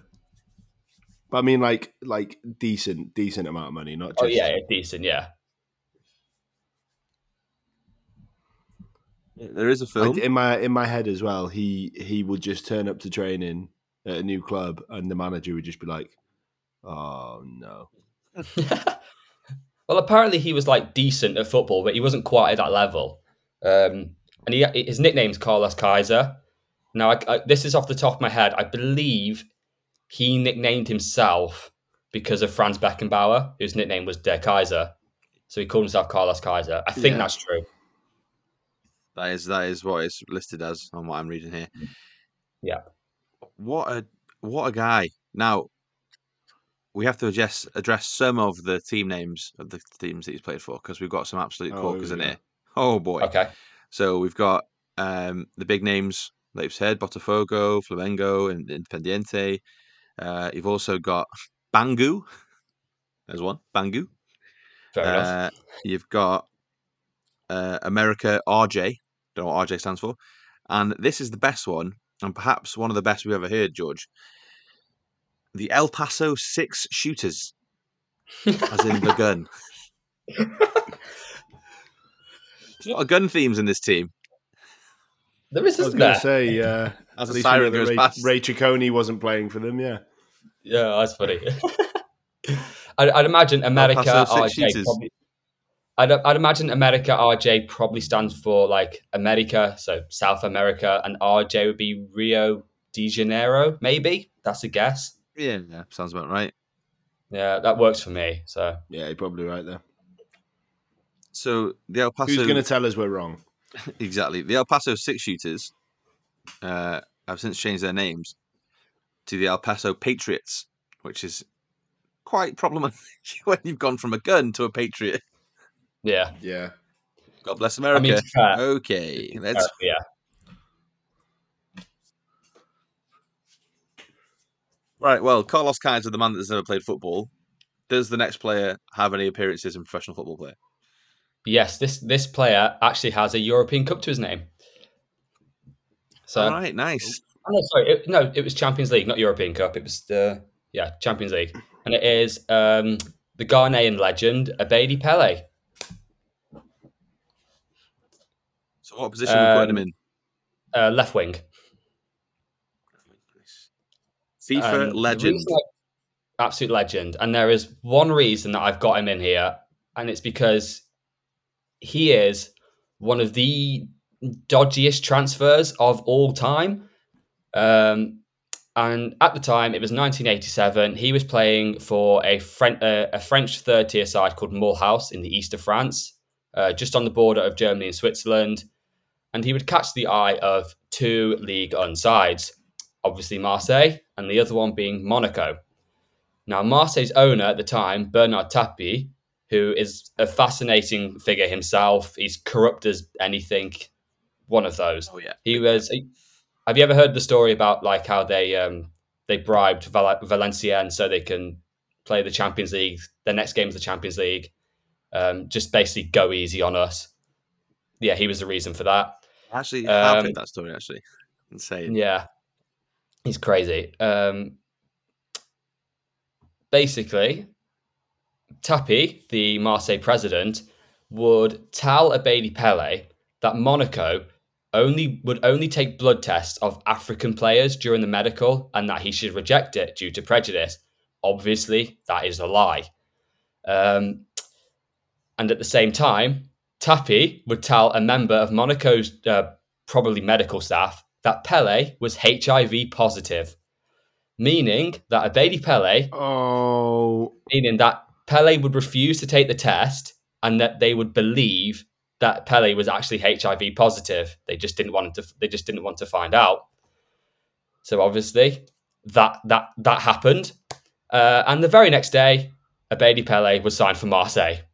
But I mean, like, like decent, decent amount of money, not just. Oh yeah, yeah, decent, yeah. There is a film. in my in my head as well. He he would just turn up to training at a new club, and the manager would just be like, "Oh no." (laughs) well, apparently he was like decent at football, but he wasn't quite at that level. Um, and he, his nickname's Carlos Kaiser. Now, I, I, this is off the top of my head. I believe he nicknamed himself because of Franz Beckenbauer, whose nickname was Der Kaiser. So he called himself Carlos Kaiser. I think Yeah. that's true. That is that is what it's listed as on what I'm reading here. Yeah. What a what a guy. Now we have to address address some of the team names of the teams that he's played for because we've got some absolute Oh, corkers in we here. Oh boy. Okay. So we've got um, the big names that you've said: Botafogo, Flamengo, and Independiente. Uh, you've also got Bangu. There's one, Bangu. Fair enough. Uh, you've got uh, America RJ. Don't know what RJ stands for. And this is the best one, and perhaps one of the best we've ever heard, George. The El Paso Six Shooters, as in the gun. (laughs) There's a lot of gun themes in this team. there is, I was going to say, uh, As at a least siren that goes Ray, past. Re Cecconi wasn't playing for them. Yeah, Yeah, that's funny. (laughs) I'd, I'd imagine America RJ. Probably, I'd, I'd imagine America RJ probably stands for like America, so South America, and RJ would be Rio de Janeiro, maybe. That's a guess. Yeah, yeah, sounds about right. Yeah, that works for me. So yeah, you're probably right there. So the El Paso Who's going to tell us we're wrong? (laughs) exactly the El Paso Six Shooters uh, have since changed their names to the El Paso Patriots, which is quite problematic (laughs) when you've gone from a gun to a patriot. yeah, Yeah, God bless I America. mean, to be fair, okay, let's uh, yeah, right. Well, Carlos Kaiser, the man that's never played football, does the next player have any appearances in professional football player? yes. This this player actually has a European Cup to his name. So All right, nice. Oh, no, sorry. It, no, it was Champions League, not European Cup. It was the yeah Champions League, and it is um, the Ghanaian legend Abedi Pele. So, what position are we putting him Um, in? Uh, left wing. FIFA And the legend. reason I- absolute legend. And there is one reason that I've got him in here, and it's because he is one of the dodgiest transfers of all time. Um, and at the time, it was 1987. He was playing for a, Fren- uh, a French third tier side called Mulhouse in the east of France, uh, just on the border of Germany and Switzerland. And he would catch the eye of two League One sides, obviously Marseille, and the other one being Monaco. Now, Marseille's owner at the time, Bernard Tapie, who is a fascinating figure himself, he's corrupt as anything, one of those. Oh yeah. He was. Have you ever heard the story about like how they um they bribed Val- Valenciennes so they can play the Champions League? Their next game is the Champions League. Um, just basically go easy on us. Yeah, he was the reason for that. Actually Um, heard that story. Actually, insane. Yeah, he's crazy. Um, basically, Tapie, the Marseille president, would tell Abedi Pele that Monaco only would only take blood tests of African players during the medical, and that he should reject it due to prejudice. Obviously, that is a lie. Um, and at the same time, Tapie would tell a member of Monaco's uh, probably medical staff that Pele was HIV positive, meaning that Abedi Pele, Oh, meaning that Pele would refuse to take the test and that they would believe that Pele was actually HIV positive. They just didn't want to. They just didn't want to find out. So obviously, that that that happened, uh, and the very next day, Abedi Pele was signed for Marseille. (laughs)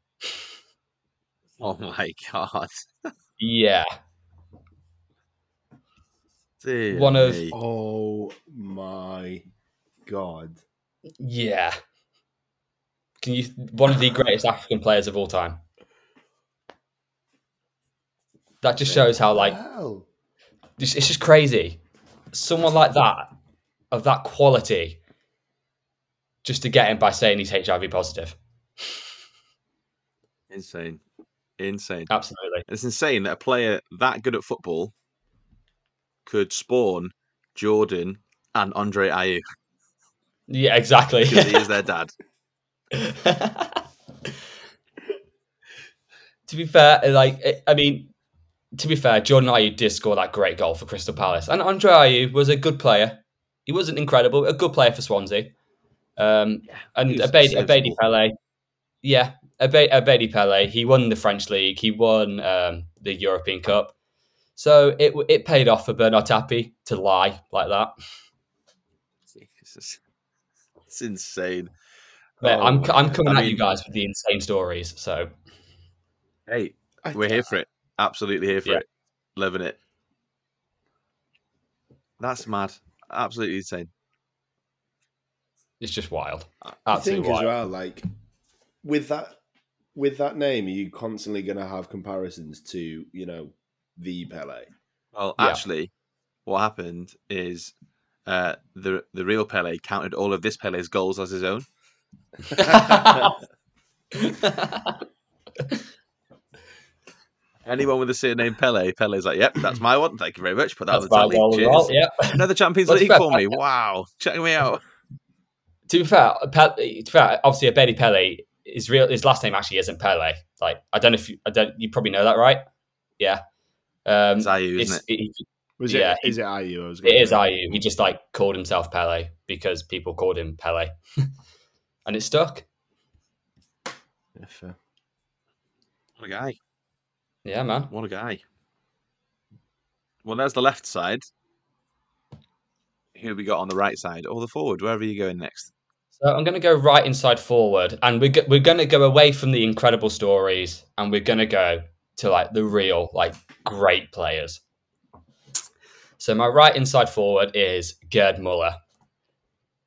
Oh my god. Yeah, Dear One of- me. oh my god! yeah. Can you one of the greatest African players of all time? That just shows how like Wow. it's it's just crazy. Someone like that, of that quality, just to get him by saying he's HIV positive. Insane. Insane. Absolutely. It's insane that a player that good at football could spawn Jordan and Andre Ayew Yeah, exactly. because he is their (laughs) dad. to be fair, like I- I mean, to be fair, Jordan Ayew did score that great goal for Crystal Palace, and Andre Ayew was a good player. He wasn't incredible, a good player for Swansea. Um, and he was Abedi, serviceable. Abedi Pele, yeah, Abe- Abedi Pele. He won the French league. He won um, the European Cup. So it it paid off for Bernard Tapie to lie like that. Jesus. It's insane. But Oh I'm I'm coming I at you guys with the insane stories. So Hey, we're here for it. Absolutely here for Yeah. it. Loving it. That's mad. Absolutely insane. it's just wild. I Absolutely think as wild. well, like with that with that name, are you constantly going to have comparisons to you know the Pele? Well, Yeah. actually, what happened is uh, the the real Pele counted all of this Pele's goals as his own. (laughs) (laughs) (laughs) Anyone with a surname Pele, Pele's like, "Yep, that's my one. Thank you very much. Put that That's on the my tally. Cheers. well. Yeah. (laughs) Another Champions League for me. Wow, check me out. to be fair, Pe- to be fair, obviously Abedi Pele is real. His last name actually isn't Pele. Like I don't know if you, I don't. You probably know that, right? Yeah. Um, It's Ayew, it's, isn't it? it, Was Yeah, it? Is it Ayew? I was it gonna is say. Ayew. He just like called himself Pele because people called him Pele, (laughs) and it stuck. Yeah, fair. What a guy. Yeah, man. What a guy. Well, there's the left side. Who have we got on the right side or the forward? Wherever you're going next. So I'm going to go right inside forward, and we're go- we're going to go away from the incredible stories, and we're going to go to like the real like great players. So my right inside forward is Gerd Muller.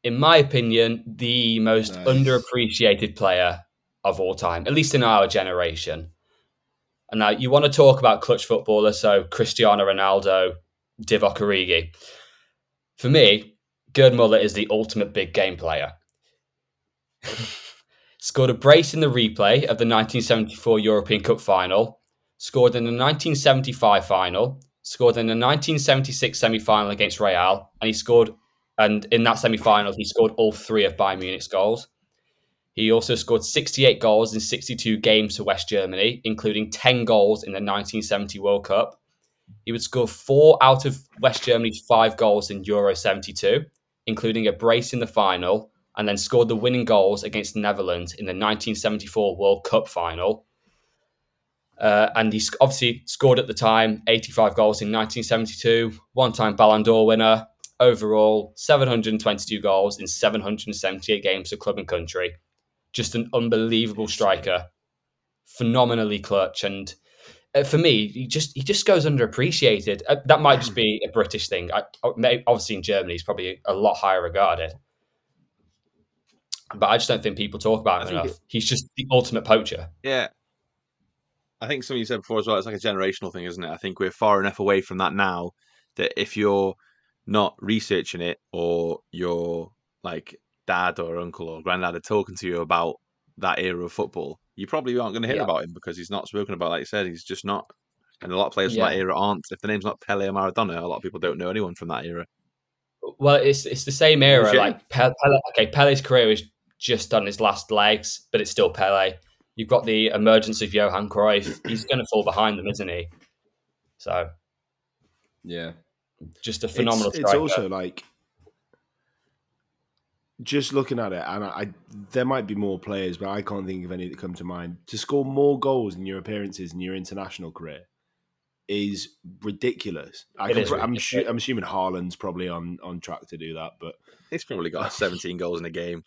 In my opinion, the most Nice. underappreciated player of all time, at least in our generation. And now you want to talk about clutch footballers, so Cristiano Ronaldo, Divock Origi. For me, Gerd Muller is the ultimate big game player. (laughs) scored a brace in the replay of the 1974 European Cup final, scored in the 1975 final, scored in the 1976 semi-final against Real, and he scored and in that semi-final he scored all three of Bayern Munich's goals. He also scored 68 goals in 62 games for West Germany, including 10 goals in the 1970 World Cup. He would score four out of West Germany's five goals in Euro 72, including a brace in the final, and then scored the winning goals against the Netherlands in the 1974 World Cup final. Uh, and he obviously scored at the time 85 goals in 1972, one time Ballon d'Or winner. Overall, 722 goals in 778 games for club and country. Just an unbelievable striker, phenomenally clutch, and uh, for me, he just he just goes underappreciated. Uh, that might just be a British thing. I, may- obviously, in Germany, he's probably a lot higher regarded. But I just don't think people talk about him enough. He's just the ultimate poacher. Yeah. I think something you said before as well, it's like a generational thing, isn't it? I think we're far enough away from that now that if you're not researching it or you're like dad or uncle or granddad are talking to you about that era of football, you probably aren't going to hear Yeah. about him because he's not spoken about, like you said, he's just not. And a lot of players from that era aren't. If the name's not Pele or Maradona, a lot of people don't know anyone from that era. Well, it's it's the same era. shame. Like Pele, Pele, okay, Pele's career is just on his last legs, but it's still Pele. You've got the emergence of Johan Cruyff. (clears throat) He's going to fall behind them, isn't he? So Yeah. just a phenomenal It's, it's also like just looking at it, and I, I there might be more players, but I can't think of any that come to mind. To score more goals in your appearances in your international career is ridiculous. I It can, is pr- I'm, ridiculous. I'm assuming Haaland's probably on on track to do that, but He's probably got (laughs) 17 goals in a game.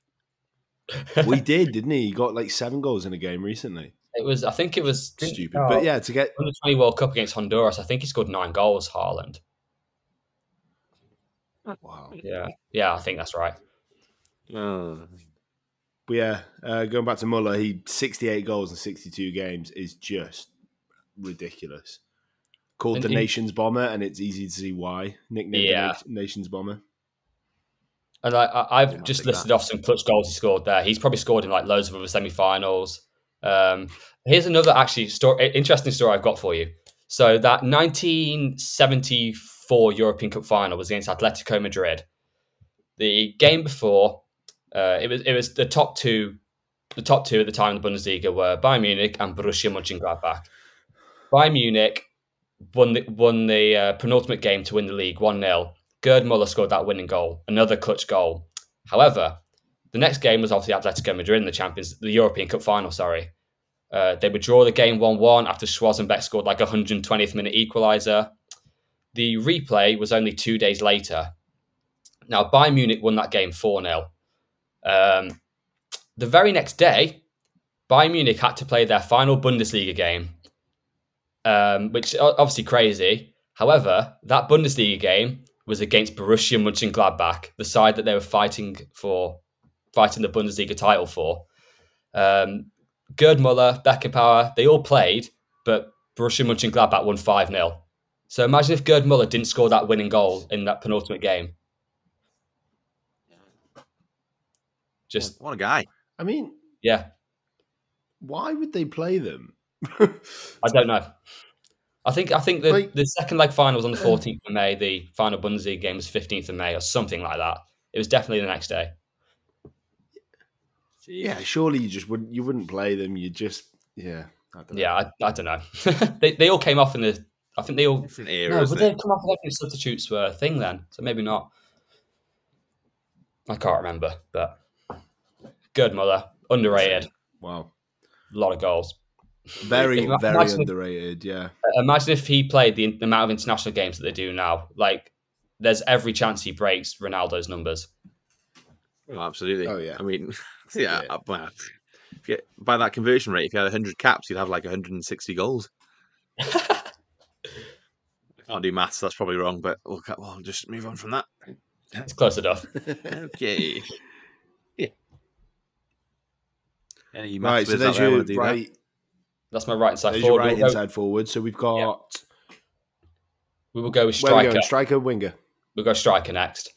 (laughs) we did, didn't he? He got like seven goals in a game recently. it was. I think it was Stupid, oh, but yeah, to get Under twenty World Cup against Honduras. I think he scored nine goals. Haaland. wow. Yeah, yeah, I think that's right. Oh. But yeah, uh, going back to Muller, he 68 goals in 62 games is just ridiculous. called And the he- Nations Bomber, and it's easy to see why. Nicknamed Yeah. the Na- Nations Bomber. And I, I, I've Yeah, just take listed off some clutch goals he scored there. He's probably scored in like loads of other semi-finals. Um, here's another actually story, interesting story I've got for you. So that 1974 European Cup final was against Atletico Madrid. The game before, uh, it was it was the top two, the top two at the time in the Bundesliga were Bayern Munich and Borussia Mönchengladbach. Bayern Munich won the, won the uh, penultimate game to win the league 1 0. Gerd Muller scored that winning goal, another clutch goal. However, the next game was obviously Atletico Madrid in the Champions, the European Cup final, sorry. Uh, they would draw the game 1 1 after Schwarzenbeck scored like a 120th minute equaliser. The replay was only two days later. Now, Bayern Munich won that game 4 0. Um, the very next day, Bayern Munich had to play their final Bundesliga game, um, which obviously crazy. However, that Bundesliga game was against Borussia Mönchengladbach, the side that they were fighting for, fighting the Bundesliga title for. Um, Gerd Muller, Beckenbauer, they all played, but Borussia Mönchengladbach won 5 0. So imagine if Gerd Muller didn't score that winning goal in that penultimate game. Just, What a guy. I mean, yeah, why would they play them? I don't know. I think I think the, Like- the second leg final was on the 14th of May. The final Bundesliga game was 15th of May or something like that. It was definitely the next day. yeah, surely you just wouldn't. You wouldn't play them. You just yeah. I don't know. Yeah, I, I don't know. (laughs) they, they all came off in the. I think they all. Different No, era, would isn't they come off if any substitutes were a thing then? So maybe not. I can't remember, but Gerd Muller. underrated, Wow. a lot of goals. Very Ima- very imagine- underrated. Yeah. Imagine if he played the, the amount of international games that they do now. Like, there's every chance he breaks Ronaldo's numbers. Oh, absolutely. Oh, yeah. I mean, (laughs) yeah. Yeah. uh, well, if you, by that conversion rate, if you had 100 caps, you'd have like 160 goals. I (laughs) can't do maths. That's probably wrong, but we'll, ca- well just move on from that. It's close enough. (laughs) Okay. yeah. Any Right. maths So there's your wanna do that? right. That's my right inside There's your forward. right We'll go, inside forward. So we've got we will go with where are we striker. going? Striker, winger. We'll go striker next.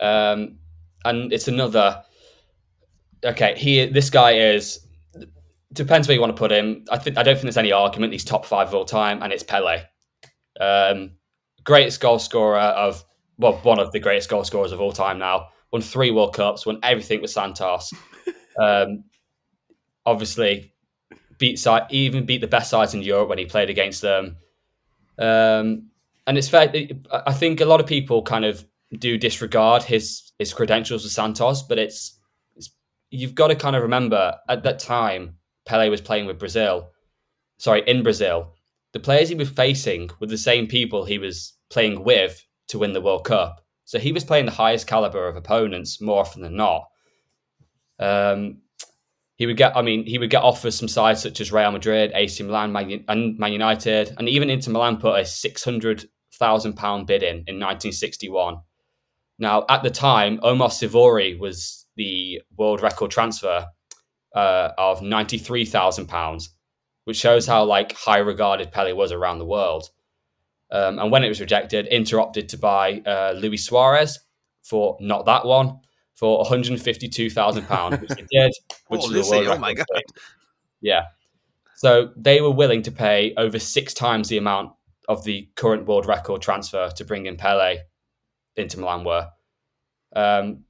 Um, and it's another. Okay, he. This guy is. Depends where you want to put him. I think I don't think there's any argument. He's top five of all time, and it's Pele. Um, greatest goal scorer of well, one of the greatest goal scorers of all time. Now won three World Cups, won everything with Santos. (laughs) Um, obviously, beat side, even beat the best sides in Europe when he played against them. Um, and it's fair. I think a lot of people kind of do disregard his his credentials with Santos, but it's, it's you've got to kind of remember at that time Pele was playing with Brazil. Sorry, in Brazil, the players he was facing were the same people he was playing with to win the World Cup. So he was playing the highest caliber of opponents more often than not. Um, he would get, I mean, he would get offers from sides such as Real Madrid, AC Milan, Man, and Man United, and even Inter Milan put a six hundred thousand pound bid in in 1961. Now, at the time, Omar Sivori was the world record transfer uh, of ninety three thousand pounds, which shows how like high regarded Pele was around the world. Um, and when it was rejected, Inter opted to buy uh, Luis Suarez for not that one for one hundred fifty two thousand pounds, (laughs) which they did, which Oh, is a Lizzie, world oh my. God. Yeah. So they were willing to pay over six times the amount of the current world record transfer to bring in Pele into Milan were. Um,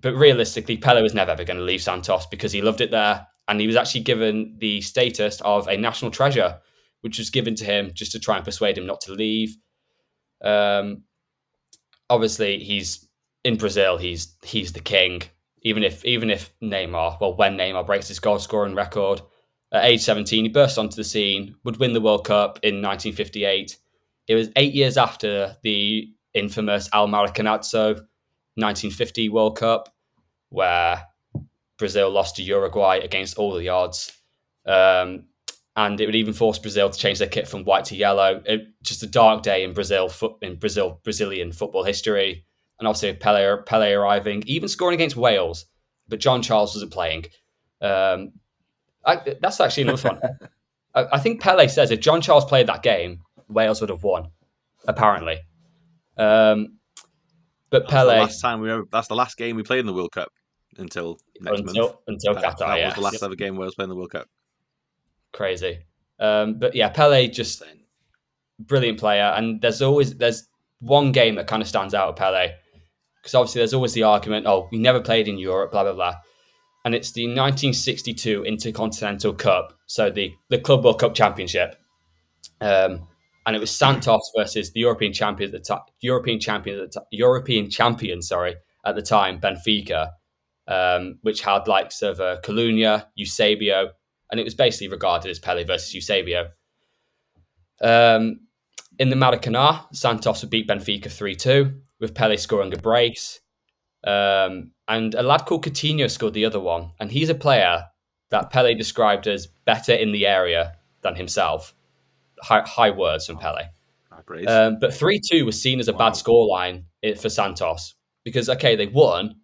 but realistically, Pele was never ever going to leave Santos because he loved it there. And he was actually given the status of a national treasure, which was given to him just to try and persuade him not to leave. Um, obviously, he's in Brazil. He's he's the king. Even if even if Neymar, well, when Neymar breaks his goal scoring record at age 17, he bursts onto the scene, would win the World Cup in 1958. It was eight years after the infamous Al Maracanazo 1950 World Cup, where Brazil lost to Uruguay against all the odds. Um, and it would even force Brazil to change their kit from white to yellow. It, just a dark day in Brazil in Brazil Brazilian football history. And obviously Pele, Pele arriving, even scoring against Wales, but John Charles wasn't playing. Um, I, that's actually another fun. (laughs) I, I think Pele says if John Charles played that game, Wales would have won, apparently. Um, but That's the Pele last time we ever, that's the last game we played in the World Cup until next month. until until That, Qatar, that yeah, was the last ever game Wales played in the World Cup. crazy. Um, but yeah, Pele just brilliant player, and there's always there's one game that kind of stands out of Pele because obviously there's always the argument, oh, we never played in Europe, blah blah blah, and it's the 1962 Intercontinental Cup, so the the Club World Cup Championship, um, and it was Santos (laughs) versus the European champion at the time, European champion at the European champion, sorry, at the time, Benfica, um, which had likes of uh, Coluna, Eusebio, and it was basically regarded as Pele versus Eusebio. Um, in the Maracanã, Santos would beat Benfica 3 2, with Pele scoring a brace. Um, and a lad called Coutinho scored the other one. And he's a player that Pele described as better in the area than himself. High, high words from Pele. Um, but 3 2 was seen as a bad scoreline for Santos because, okay, they won.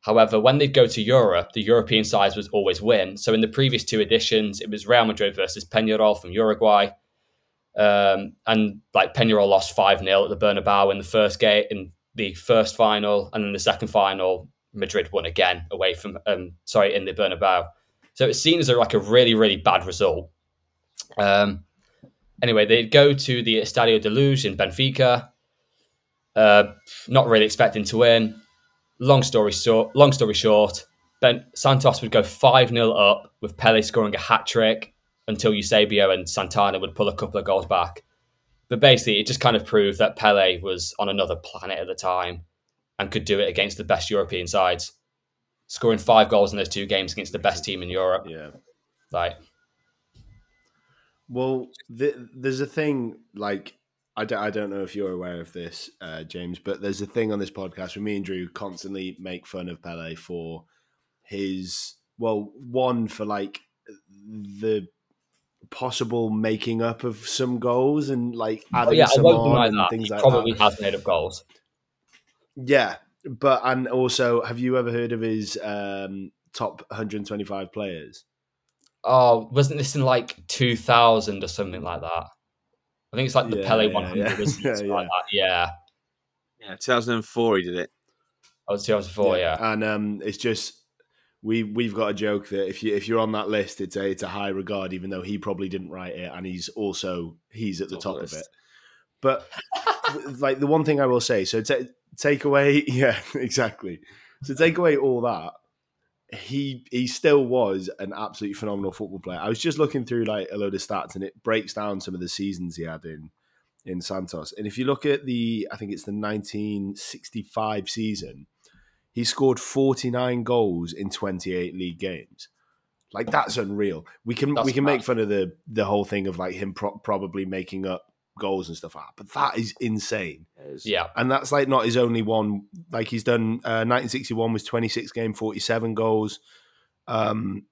However, when they'd go to Europe, the European sides would always win. So in the previous two editions, it was Real Madrid versus Peñarol from Uruguay. Um, and like Peñarol lost 5 0 at the Bernabeu in the first game, in the first final. And then the second final, Madrid won again away from, um, sorry, in the Bernabeu. So as a, like a really, really bad result. Um, anyway, they'd go to the Estadio de Luz in Benfica. Uh, not really expecting to win. Long story short, long story short, ben, Santos would go 5 0 up with Pele scoring a hat trick until Eusebio and Santana would pull a couple of goals back. But basically, it just kind of proved that Pele was on another planet at the time and could do it against the best European sides. Scoring five goals in those two games against the best team in Europe. Yeah. Like, Well, th- there's a thing like I don't, I don't know if you're aware of this, uh, James, but there's a thing on this podcast where me and Drew constantly make fun of Pele for his well, one for like the possible making up of some goals and like adding oh yeah, I some won't on deny and that. things He like probably that. has made up goals. Yeah, but and also, have you ever heard of his um, top 125 players? Oh, wasn't this in like 2000 or something like that? I think it's like the Yeah, Pele yeah, 100 yeah. or something (laughs) Yeah, like that. Yeah, yeah, 2004 he did it. Oh, was 2004. Yeah, and um, it's just we we've got a joke that if you if you're on that list, it's a it's a high regard, even though he probably didn't write it, and he's also he's at the Top top of it. But like the one thing I will say, so ta take away, (laughs) yeah, exactly. So take away all that, he he still was an absolutely phenomenal football player. I was just looking through like a load of stats, and it breaks down some of the seasons he had in in Santos. And if you look at the, I think it's the 1965 season, he scored 49 goals in 28 league games. Like that's unreal. We can That's we can mad. make fun of the the whole thing of like him pro- probably making up goals and stuff like that, but that is insane. yeah. And that's like not his only one. Like he's done uh, 1961 was 26 game, 47 goals. Um,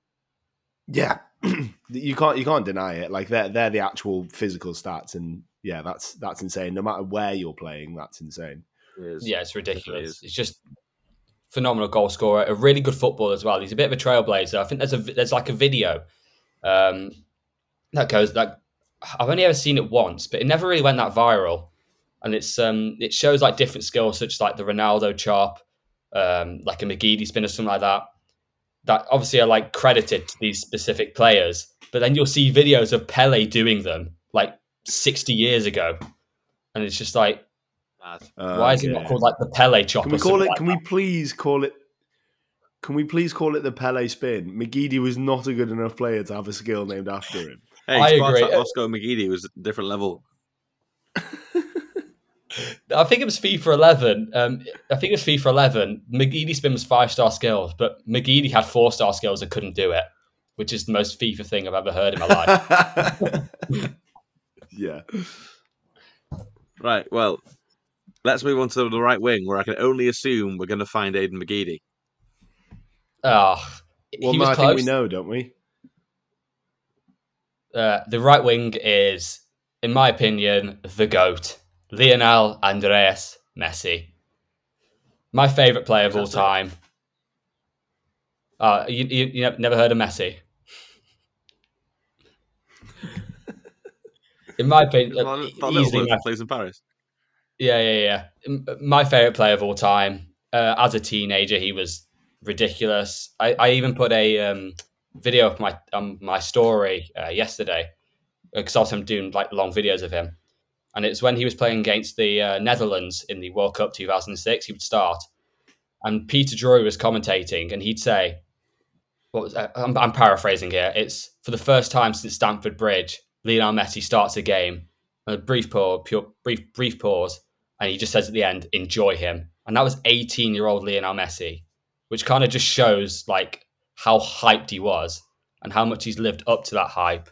yeah, (clears throat) you can't you can't deny it. Like they're they're the actual physical stats, and yeah, that's that's insane. No matter where you're playing, that's insane. It is. Yeah, it's ridiculous. is. It's just phenomenal goal scorer, a really good footballer as well. He's a bit of a trailblazer. I think there's a there's like a video um, that goes that I've only ever seen it once, but it never really went that viral. And it's um it shows like different skills such as like the Ronaldo chop, um, like a McGeady spin or something like that. That obviously are like credited to these specific players, but then you'll see videos of Pele doing them like 60 years ago. And it's just like, Mad. why is it not called like the Pele chop? Can we call it? like Can we please call it? Can we please call it the Pele spin? McGeady was not a good enough player to have a skill named after him. (laughs) Hey, I Spartak agree. Moscow McGeady was a different level. (laughs) I think it was FIFA 11. Um, I think it was FIFA 11. McGeady spin was five star skills, but McGeady had four star skills and couldn't do it, which is the most FIFA thing I've ever heard in my life. (laughs) yeah. Right, well, let's move on to the right wing, where I can only assume we're going to find Aiden McGeady. Oh, Well, he no, was I close. think we know, don't we? Uh, the right wing is, in my opinion, the GOAT, Lionel Andreas Messi. My favourite player of all time. Fantastic. Uh, you, you, you never heard of Messi? (laughs) in my opinion, That easily bloke my that plays in Paris. Yeah, yeah, yeah. My favorite player of all time. Uh, as a teenager, he was ridiculous. I, I even put a um, video of my um, my story uh, yesterday because also I'm doing like long videos of him, and it's when he was playing against the uh, Netherlands in the World Cup 2006. He would start, and Peter Drury was commentating, and he'd say, "What was? I'm, I'm paraphrasing here. It's for the first time since Stamford Bridge, Lionel Messi starts a game, a brief pause, pure, brief brief pause, and he just says at the end, "Enjoy him." And that was 18 year old Lionel Messi, which kind of just shows like how hyped he was and how much he's lived up to that hype.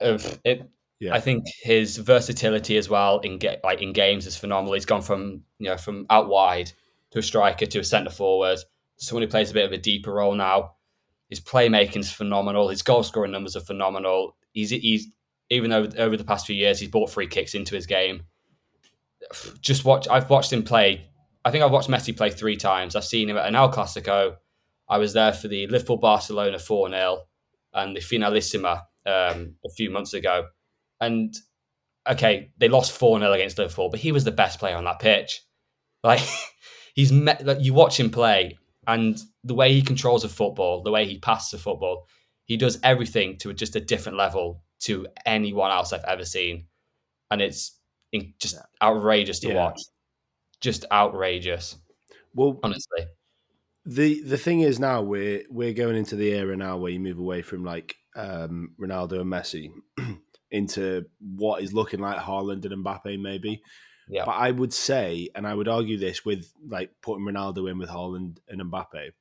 Of it, Yeah. I think his versatility as well in get like in games is phenomenal. He's gone from you know from out wide to a striker to a centre forward, someone who plays a bit of a deeper role now. His playmaking is phenomenal. His goal scoring numbers are phenomenal. He's he's even though over the past few years he's brought free kicks into his game. Just watch. I've watched him play. I think I've watched Messi play three times. I've seen him at an El Clasico. I was there for the Liverpool Barcelona 4 0 and the Finalissima um, a few months ago. And okay, they lost 4 0 against Liverpool, but he was the best player on that pitch. (laughs) Like, he's met, like, you watch him play, and the way he controls a football, the way he passes a football, he does everything to just a different level to anyone else I've ever seen. And it's in- just outrageous to Yeah. watch. Just outrageous, Well, honestly. the the thing is now we're we're going into the era now where you move away from like um, Ronaldo and Messi (clears throat) into what is looking like Haaland and Mbappe maybe. Yeah. But I would say, and I would argue this with like putting Ronaldo in with Haaland and Mbappe,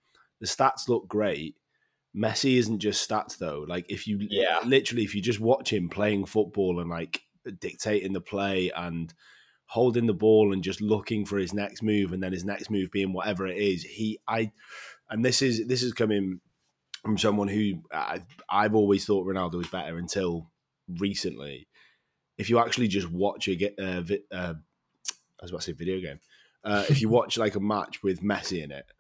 the stats look great. Messi isn't just stats though. Like if you Yeah. literally if you just watch him playing football and like dictating the play and holding the ball and just looking for his next move and then his next move being whatever it is, he I and this is this is coming from someone who I, I've always thought Ronaldo was better until recently. If you actually just watch a get uh, vi- uh, I was about to say video game. Uh, if you (laughs) watch like a match with Messi in it, it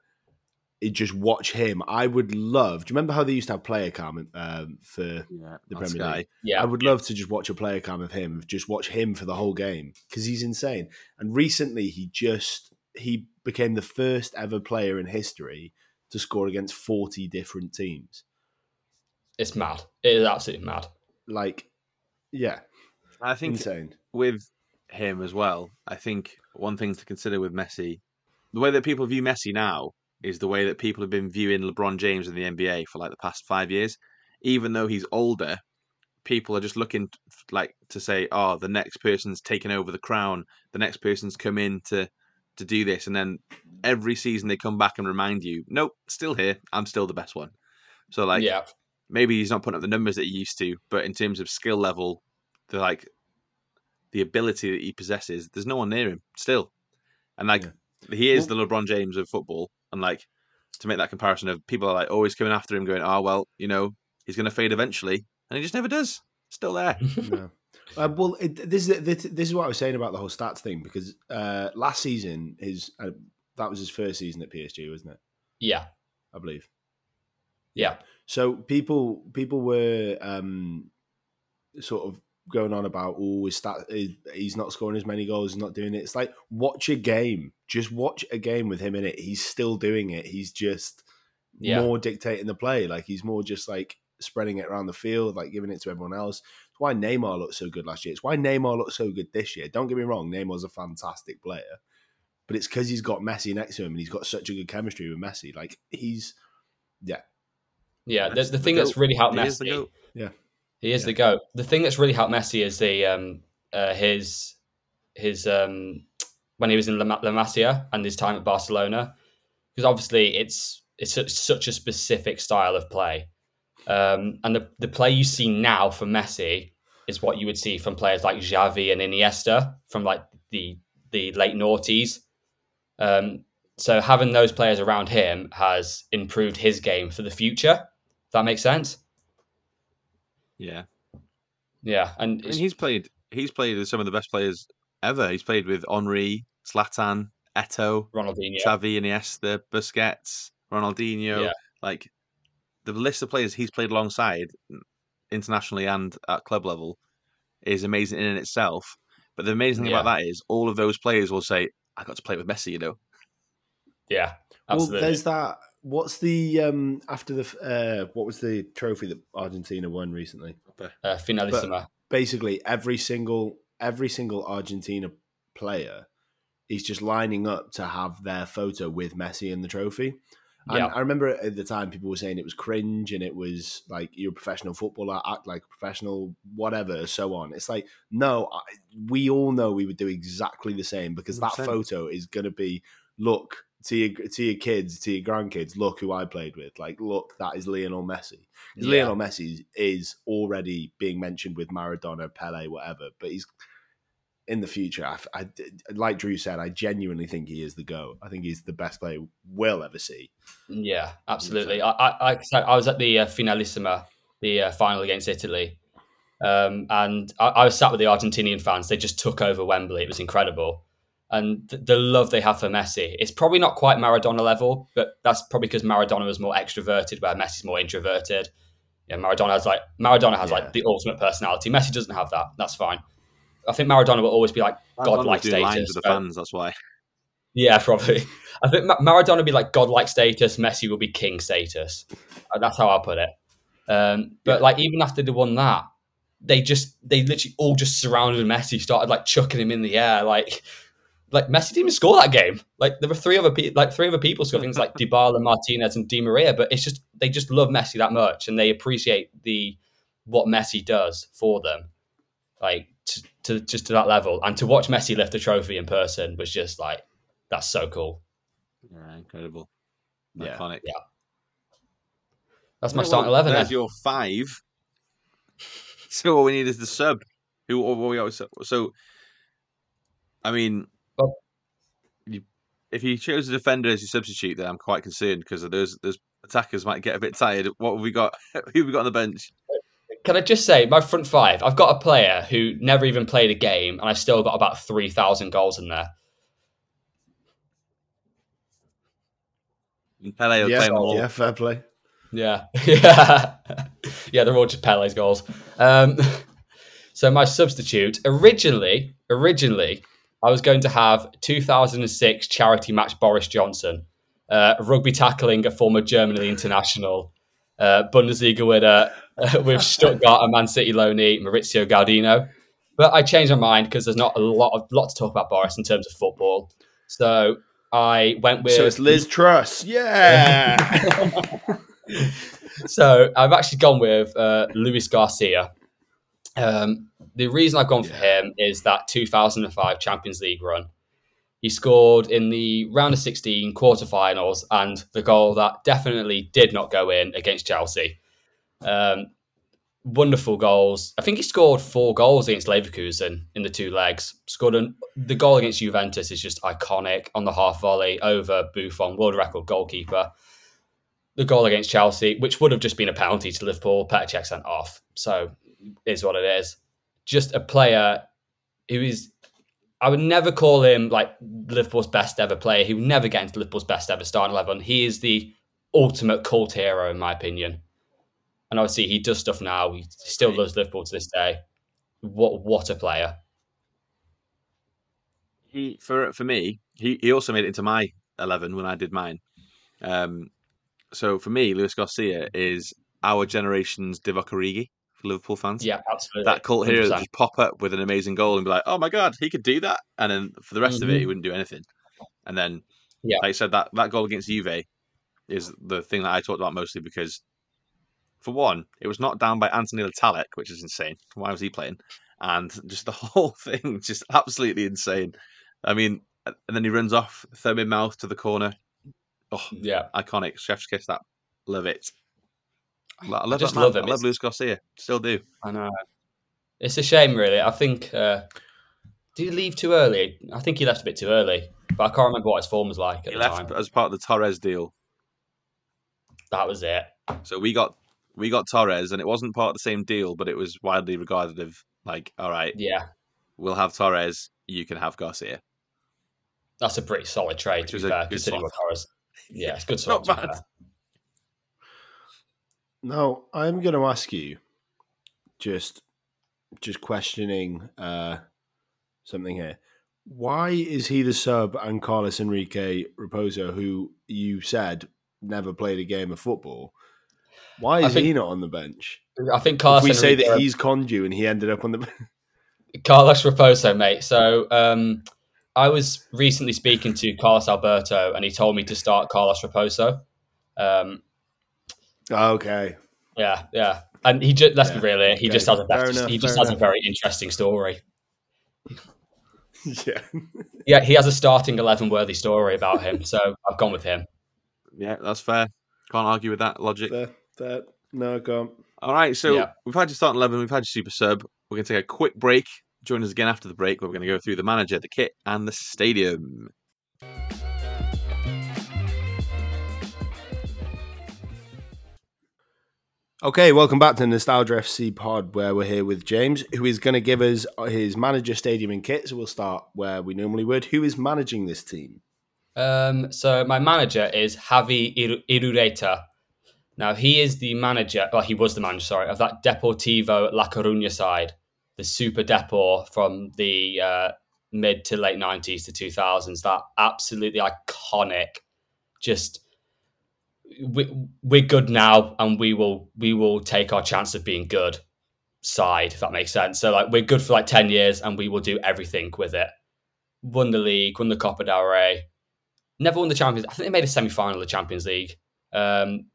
just watch him. I would love. Do you remember how they used to have player cam um, for Yeah, the Premier Sky. League? Yeah. I would love to just watch a player cam of him, just watch him for the whole game because he's insane. And recently, he just he became the first ever player in history to score against forty different teams. It's mad. It is absolutely mad. Like, yeah, I think insane. with him as well, I think one thing to consider with Messi, the way that people view Messi now is the way that people have been viewing LeBron James in the NBA for like the past five years. Even though he's older, people are just looking like to say, "Oh, the next person's taken over the crown. The next person's come in to to do this," and then every season they come back and remind you, "Nope, still here. I'm still the best one." So like, yeah. maybe he's not putting up the numbers that he used to, but in terms of skill level, the like the ability that he possesses, there's no one near him still. And like he is the LeBron James of football. And like to make that comparison of people are like always coming after him, going, Oh well, you know, he's gonna fade eventually. And he just never does. Still there. (laughs) no. Uh, well, it, this is this, this is what I was saying about the whole stats thing because uh, last season his uh, that was his first season at PSG, wasn't it? Yeah. I believe. Yeah. So people people were um, sort of going on about oh his stat he's not scoring as many goals, he's not doing it. It's like watch a game, just watch a game with him in it. He's still doing it. He's just Yeah. more dictating the play. Like he's more just like spreading it around the field, like giving it to everyone else. It's why Neymar looked so good last year. It's why Neymar looked so good this year. Don't get me wrong, Neymar's a fantastic player, but it's because he's got Messi next to him and he's got such a good chemistry with Messi. Like he's yeah. Yeah. The, That's the the thing that's really helped He is Messi. goat. He is Yeah. the goat. The thing that's really helped Messi is the um uh, his his um when he was in La, La Masia and his time at Barcelona because obviously it's it's such, such a specific style of play. Um, and the, the play you see now from Messi is what you would see from players like Xavi and Iniesta from like the the late noughties. Um, so having those players around him has improved his game for the future. If that makes sense. Yeah. Yeah, and I mean, it's- he's played he's played with some of the best players ever. He's played with Henry, Zlatan, Eto'o, Ronaldinho. Xavi, Iniesta, Busquets, Ronaldinho. Yeah. Like the list of players he's played alongside internationally and at club level is amazing in and itself. But the amazing thing Yeah. about that is all of those players will say, "I got to play with Messi," you know. Yeah, absolutely. Well, there's that. What's the um after the uh what was the trophy that Argentina won recently? uh, finalissima. Basically, every single every single Argentina player is just lining up to have their photo with Messi in the trophy. And Yeah. I remember at the time people were saying it was cringe and it was like you're a professional footballer, act like a professional, whatever, so on. It's like no, I, we all know we would do exactly the same because that 100%. photo is going to be look to your to your kids, to your grandkids. Look who I played with. Like look, that is Lionel Messi. Yeah. Lionel Messi is already being mentioned with Maradona, Pele, whatever, but he's in the future. I, I- like Drew said, I genuinely think he is the go. I think he's the best player we'll ever see. Yeah, absolutely. I, I, I, I was at the uh, finalissima, the uh, final against Italy, um, and I, I was sat with the Argentinian fans. They just took over Wembley. It was incredible, and the love they have for Messi. It's probably not quite Maradona level, but that's probably because Maradona was more extroverted, where Messi's more introverted. Yeah, Maradona has like Maradona has Yeah. like the ultimate personality. Messi doesn't have that. That's fine. I think Maradona will always be like Maradona godlike status. the fans. That's why. yeah, probably. (laughs) I think Ma- Maradona will be like godlike status. Messi will be king status. Uh, That's how I'll put it. Um, but like even after they won that, they just they literally all just surrounded Messi, started like chucking him in the air, like like Messi didn't even score that game. Like there were three other people, like three other people scoring things like (laughs) Dybala, Martinez, and Di Maria. But it's just they just love Messi that much, and they appreciate the what Messi does for them, like to, to just to that level. And to watch Messi lift the trophy in person was just like that's so cool. Yeah, incredible. Yeah. Iconic. Yeah. That's my Yeah, starting well, eleven. There's Then. your five. So all we need is the sub. Who what we always so. I mean, Well- you, if you chose a defender as your substitute, then I'm quite concerned because those those attackers might get a bit tired. What have we got? (laughs) Who have we got on the bench? Can I just say, my front five, I've got a player who never even played a game, and I've still got about 3,000 goals in there. Pele will yeah, play all. yeah, fair play. Yeah. (laughs) Yeah. yeah, they're all just Pele's goals. Um, (laughs) so my substitute, originally, originally, I was going to have 2006 charity match Boris Johnson, uh, rugby tackling a former Germany international, uh, Bundesliga winner uh, (laughs) with Stuttgart and Man City loanee Maurizio Gaudino. But I changed my mind because there's not a lot of lot to talk about Boris in terms of football. So I went with so it's Liz Truss. Yeah. (laughs) so I've actually gone with uh, Luis Garcia. Um, the reason I've gone for him is that 2005 Champions League run. He scored in the round of 16 quarterfinals and the goal that definitely did not go in against Chelsea. Um, wonderful goals. I think he scored four goals against Leverkusen in the two legs. Scored an, the goal against Juventus is just iconic on the half volley over Buffon, world record goalkeeper the goal against Chelsea, which would have just been a penalty to Liverpool, Petr Cech sent off. So is what it is. Just a player who is I would never call him like Liverpool's best ever player. He would never get into Liverpool's best ever starting eleven. He is the ultimate cult hero in my opinion. And obviously he does stuff now. He still loves Liverpool to this day. What what a player. He for for me, he, he also made it into my eleven when I did mine. Um, so for me, Luis Garcia is our generation's Divock Origi for Liverpool fans. Yeah, absolutely. that cult hero that 100%. just pop up with an amazing goal and be like, "Oh my god, he could do that," and then for the rest of it, he mm-hmm. wouldn't do anything. And then, Yeah. like I said, that that goal against Juve is the thing that I talked about mostly because, for one, it was knocked down by Anthony Le Tallec, which is insane. Why was he playing? And just the (laughs) whole thing, just absolutely insane. I mean, and then he runs off, thumb in mouth to the corner. Oh, Yeah. iconic! Chef's kiss. That love it. I love just that love him. I love It's- Luis Garcia. Still do. I know. It's a shame, really. I think. Uh, did he leave too early? I think he left a bit too early, but I can't remember what his form was like at He the left time. as part of the Torres deal. That was it. So we got we got Torres, and it wasn't part of the same deal, but it was widely regarded of like, all right, Yeah, we'll have Torres, you can have Garcia. that's a pretty solid trade Which to be fair, considering what. Torres. Yeah, it's good (laughs) Not swap. to be bad. Now, I'm going to ask you just just questioning uh, something here. Why is he the sub and Carlos Enrique Raposo, who you said never played a game of football? Why is think- he not on the bench? I think Carlos. if we say that he's conned you and he ended up on the. (laughs) Carlos Raposo, mate. So um, I was recently speaking to Carlos Alberto, and he told me to start Carlos Raposo. Um, okay. yeah, yeah, and he just let's Yeah, be real here. He okay. just has a Fair best, enough, he just fair has a very interesting story. (laughs) Yeah. Yeah, he has a starting eleven worthy story about him, so (laughs) I've gone with him. Yeah, that's fair. Can't argue with that logic. Fair, fair. No, go can't. All right, so Yeah. we've had your starting eleven, we've had your super sub. We're going to take a quick break. Join us again after the break, where we're going to go through the manager, the kit, and the stadium. Okay, welcome back to Nostalgia FC Pod, where we're here with James, who is going to give us his manager, stadium, and kit. So we'll start where we normally would. Who is managing this team? Um, so my manager is Javi Ir- Irureta. Now he is the manager. Well, he was the manager. Sorry, of that Deportivo La Coruña side, the Super Depor from the uh, mid to late nineties to two thousands. That absolutely iconic. Just we, we're good now, and we will we will take our chance of being good. Side, if that makes sense. So like we're good for like ten years, and we will do everything with it. Won the league, won the Copa del Rey, never won the Champions. I think they made a semi final of the Champions League. Um,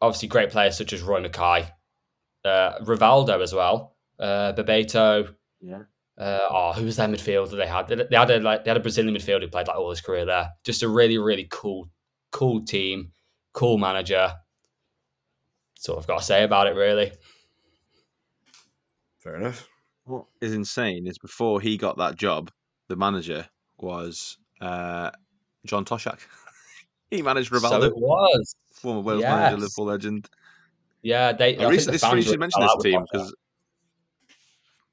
obviously, great players such as Roy Makaay, uh, Rivaldo as well, uh, Bebeto. Yeah. Uh, oh, who was their midfielder they had? They, they had a like they had a Brazilian midfielder who played like all his career there. Just a really really cool cool team, cool manager. That's all I've got to say about it, really. Fair enough. What is insane is before he got that job, the manager was uh, John Toshack. (laughs) he managed So it was. former Wales manager, Yes. Liverpool legend. Yeah, they. I I recently, think the it's fans strange mentioned this team because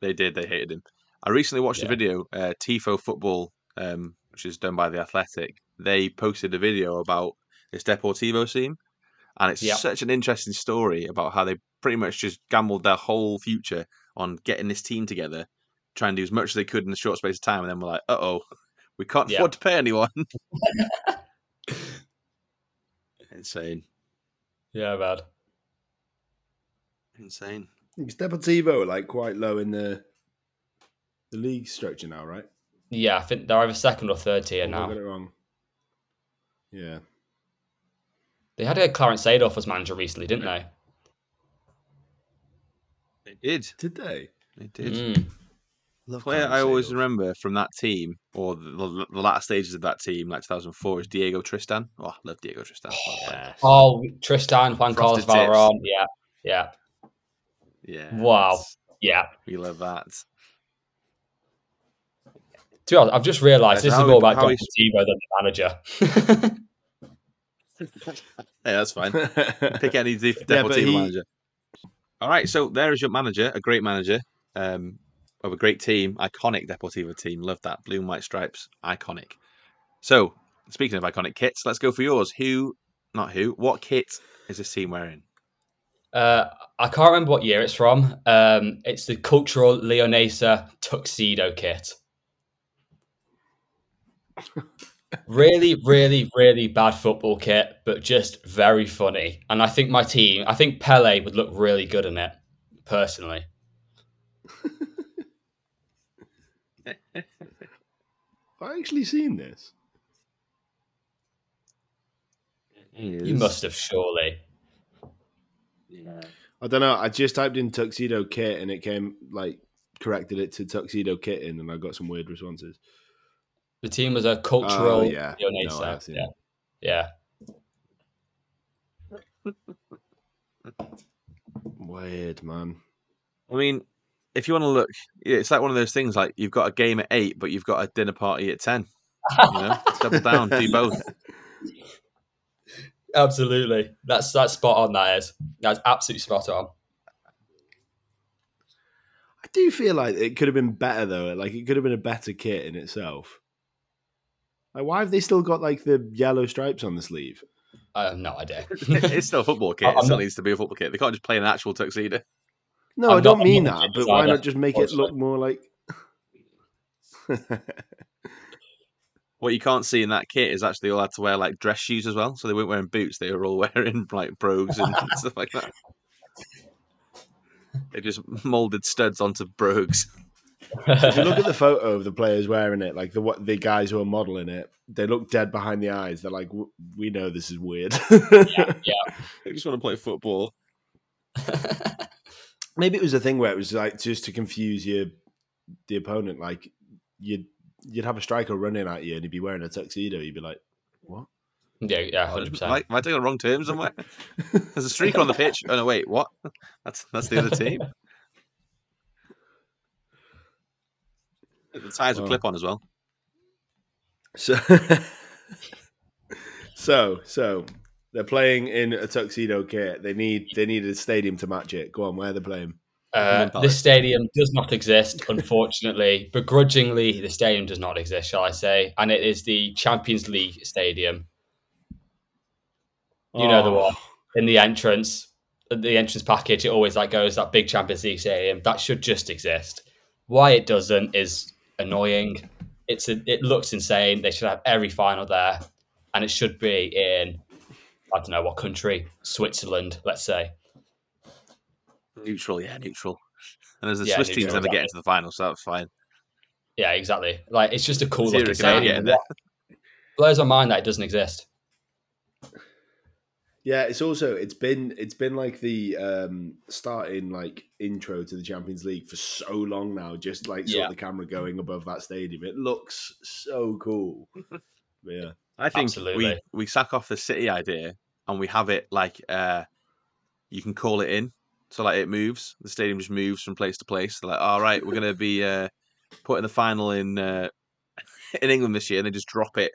they did, they hated him. I recently watched a video, uh, Tifo Football, um, which is done by The Athletic. They posted a video about this Deportivo team, and it's Yeah. such an interesting story about how they pretty much just gambled their whole future on getting this team together, trying to do as much as they could in a short space of time, and then we're like, uh oh, we can't Yeah. afford to pay anyone. (laughs) Insane. Yeah, bad. Insane. Is Deportivo like quite low in the the league structure now, right? Yeah, I think they're either second or third tier Or have I now. got it wrong. Yeah. They had a Clarence Seedorf as manager recently, didn't they? They did. Did they? They did. Mm. Love player I always Seedorf. remember from that team, or the, the, the latter stages of that team, like 2004, is Diego Tristan. Oh, I love Diego Tristan. Yes. Oh, Tristan, Juan Carlos Frosted tips. Valerón. Yeah, yeah, Yeah. Wow. yeah. We love that. To be honest, I've just realised Yeah, this so is more about how John than the manager. (laughs) Hey, that's fine. (laughs) Pick any De- Yeah, Deportivo he- manager. All right, so there is your manager, a great manager um, of a great team, iconic Deportivo team. Love that. Blue and white stripes, iconic. So, speaking of iconic kits, let's go for yours. Who, not who, what kit is this team wearing? uh, I can't remember what year it's from. Um, it's the cultural Leonesa tuxedo kit. (laughs) really, really, really bad football kit, but just very funny. And I think my team, I think Pele would look really good in it, personally. (laughs) I actually seen this. You must have surely. I don't know. I just typed in tuxedo kit and it came like corrected it to tuxedo kitten, and I got some weird responses. The team was a cultural Oh, yeah. No, I have seen yeah. it. yeah. (laughs) Weird, man. I mean, if you want to look, yeah, it's like one of those things. Like you've got a game at eight, but you've got a dinner party at ten. You know, (laughs) double down, do both. (laughs) Absolutely. That's that's spot on. That is. That's absolutely spot on. I do feel like it could have been better though. Like it could have been a better kit in itself. Like, why have they still got like the yellow stripes on the sleeve? I have no idea. (laughs) it's still a football (laughs) kit. I'm It still not- needs to be a football kit. They can't just play an actual tuxedo. No, I'm I don't not- mean that. But why not just make it look more like? (laughs) What you can't see in that kit is actually they all had to wear like dress shoes as well, so they weren't wearing boots. They were all wearing like brogues and stuff like that. They just molded studs onto brogues. If you look at (laughs) the photo of the players wearing it, like the what the guys who are modeling it, they look dead behind the eyes. They're like, "W- we know this is weird. (laughs) Yeah, (laughs) they just want to play football. Maybe it was a thing where it was like just to confuse your the opponent. Like you'd you'd have a striker running at you and he'd be wearing a tuxedo. You'd be like, what? Yeah, yeah, hundred percent. Am I taking the wrong term somewhere? There's a streaker on the pitch. Oh no, wait, what? That's that's the other team. The tires will Wow. clip on as well. So, (laughs) so, so they're playing in a tuxedo kit. They need they need a stadium to match it. Go on, where they're playing? Uh, this stadium does not exist, unfortunately. (laughs) Begrudgingly, the stadium does not exist, shall I say? And it is the Champions League stadium. You know the Oh. one in the entrance, the entrance package. It always like goes that big Champions League stadium that should just exist. Why it doesn't is annoying. It's a, it looks insane. They should have every final there, and it should be in I don't know what country, Switzerland, let's say. Neutral, yeah, neutral. And as the Yeah, Swiss teams neutral, never get into the final, so that's fine. Yeah, exactly. Like it's just a cool Zero looking can never get stadium. in there. What- Blows my mind that it doesn't exist. Yeah, it's also it's been it's been like the um starting like intro to the Champions League for so long now. Just like sort Yeah. of the camera going above that stadium, it looks so cool. (laughs) But yeah, I think we we sack off the city idea and we have it like uh you can call it in. So like it moves. The stadium just moves from place to place. They're like, all right, we're gonna be uh putting the final in uh (laughs) in England this year and they just drop it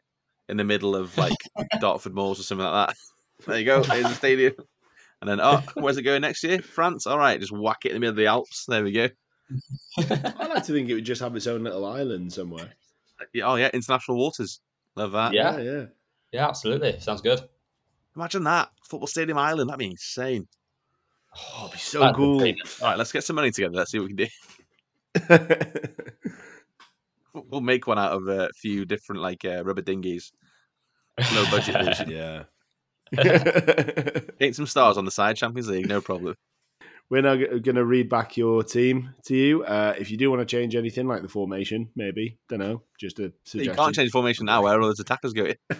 in the middle of like (laughs) Dartford Moors or something like that. There you go, here's the stadium. And then oh, where's it going next year? France? All right, just whack it in the middle of the Alps. There we go. I like to think it would just have its own little island somewhere. Yeah, oh yeah, international waters. Love that. Yeah. yeah. yeah. Yeah, absolutely. Sounds good. Imagine that. Football Stadium Island. That'd be insane. Oh, it'd be so That'd cool. brilliant. All right, let's get some money together. Let's see what we can do. (laughs) We'll make one out of a few different like uh, rubber dinghies. Low budget (laughs) version. yeah. (laughs) Paint some stars on the side. Champions League, no problem. We're now going to read back your team to you. Uh, if you do want to change anything, like the formation, maybe don't know, just a You can't change formation now. Where all those attackers going? (laughs)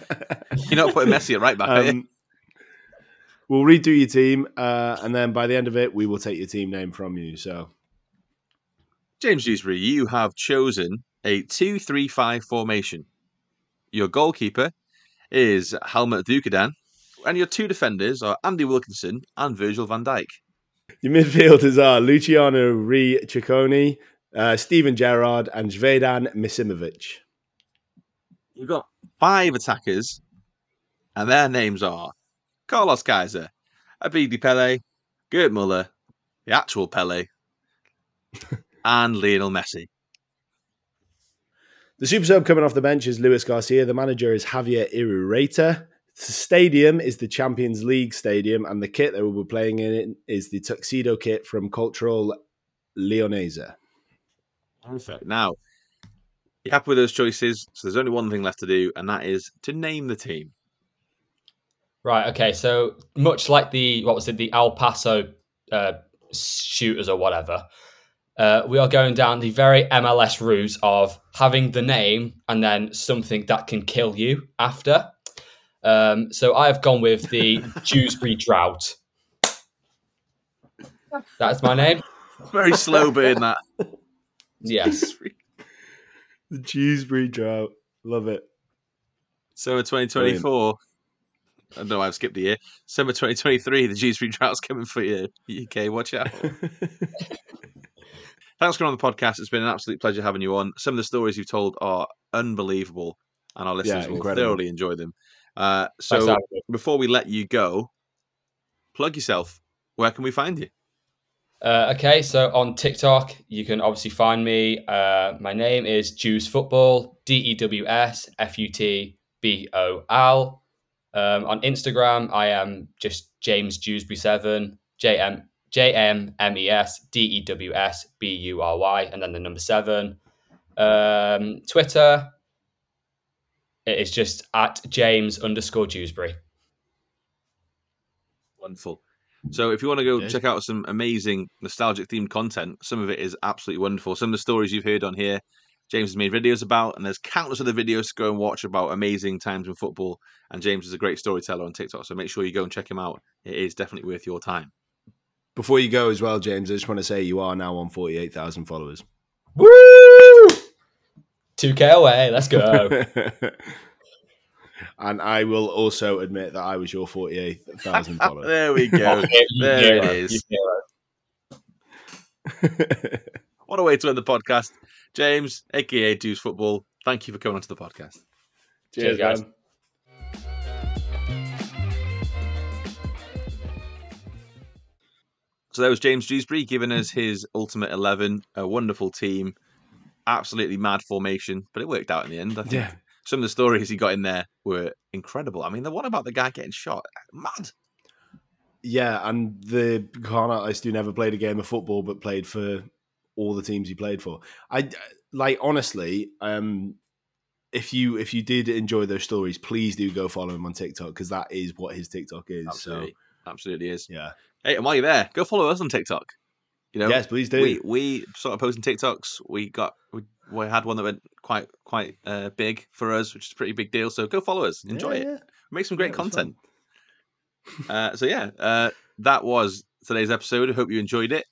You're not putting Messi at right back, are you? Um, we'll redo your team, uh, and then by the end of it, we will take your team name from you. So, James Dewsbury, you have chosen a two-three-five formation. Your goalkeeper is Helmuth Duckadam, and your two defenders are Andy Wilkinson and Virgil van Dijk. your midfielders are Luciano Re Cecconi, uh, Steven Gerrard, and Zvjezdan Misimovic. You've got five attackers, and their names are Carlos Kaiser, Abedi Pele, Gerd Muller, the actual Pele, (laughs) and Lionel Messi. The super sub coming off the bench is Luis Garcia. The manager is Javier Irureta. The stadium is the Champions League stadium, and the kit that we'll be playing in is the tuxedo kit from Cultural Leonesa. Perfect. Now, you're happy with those choices, so there's only one thing left to do, and that is to name the team. Right. Okay. So much like the what was it, the El Paso uh, shooters or whatever, uh, we are going down the very MLS route of having the name and then something that can kill you after. Um, so I have gone with the (laughs) Dewsbury Drought. That's my name. Very slow burn that. Yes. The Dewsbury Drought. Love it. Summer 2024. I don't know I've skipped a year. Summer 2023, the Dewsbury Drought's coming for you, UK. Watch out. (laughs) Thanks for coming on the podcast. It's been an absolute pleasure having you on. Some of the stories you've told are unbelievable, and our listeners will thoroughly enjoy them. Uh, so, for having me. before we let you go, plug yourself. Where can we find you? Uh, okay, so on TikTok, you can obviously find me. Uh, my name is Dews Football, D E W S F U T B O L. Um, on Instagram, I am just James Dewsbury7, J M J M M E S D E W S B U R Y, and then the number seven. Um, Twitter, it is just at James underscore Dewsbury. Wonderful. So if you want to go Cheers. check out some amazing nostalgic themed content, some of it is absolutely wonderful. Some of the stories you've heard on here, James has made videos about, and there's countless other videos to go and watch about amazing times in football. And James is a great storyteller on TikTok, so make sure you go and check him out. It is definitely worth your time. Before you go as well, James, I just want to say you are now on 48,000 followers. Woo! 2K away. Let's go. (laughs) and I will also admit that I was your 48,000 (laughs) follower. there we go. (laughs) There it is. What a way to end the podcast. James, aka Dews Football, thank you for coming onto the podcast. Cheers, guys. man. So there was James Dewsbury giving us his ultimate 11, a wonderful team, absolutely mad formation, but it worked out in the end. I think Yeah. some of the stories he got in there were incredible. I mean, the one about the guy getting shot, mad. Yeah, and the con artist who never played a game of football but played for all the teams he played for. I like honestly, um, if you if you did enjoy those stories, please do go follow him on TikTok because that is what his TikTok is. Absolutely, absolutely is. Yeah, Hey, and while you're there, go follow us on TikTok. You know, yes, please do. we we sort of posting TikToks. We got we, we had one that went quite quite uh, big for us, which is a pretty big deal. So go follow us, enjoy Yeah, it, yeah. make some great Yeah, content. uh, so yeah, uh, that was today's episode. I hope you enjoyed it.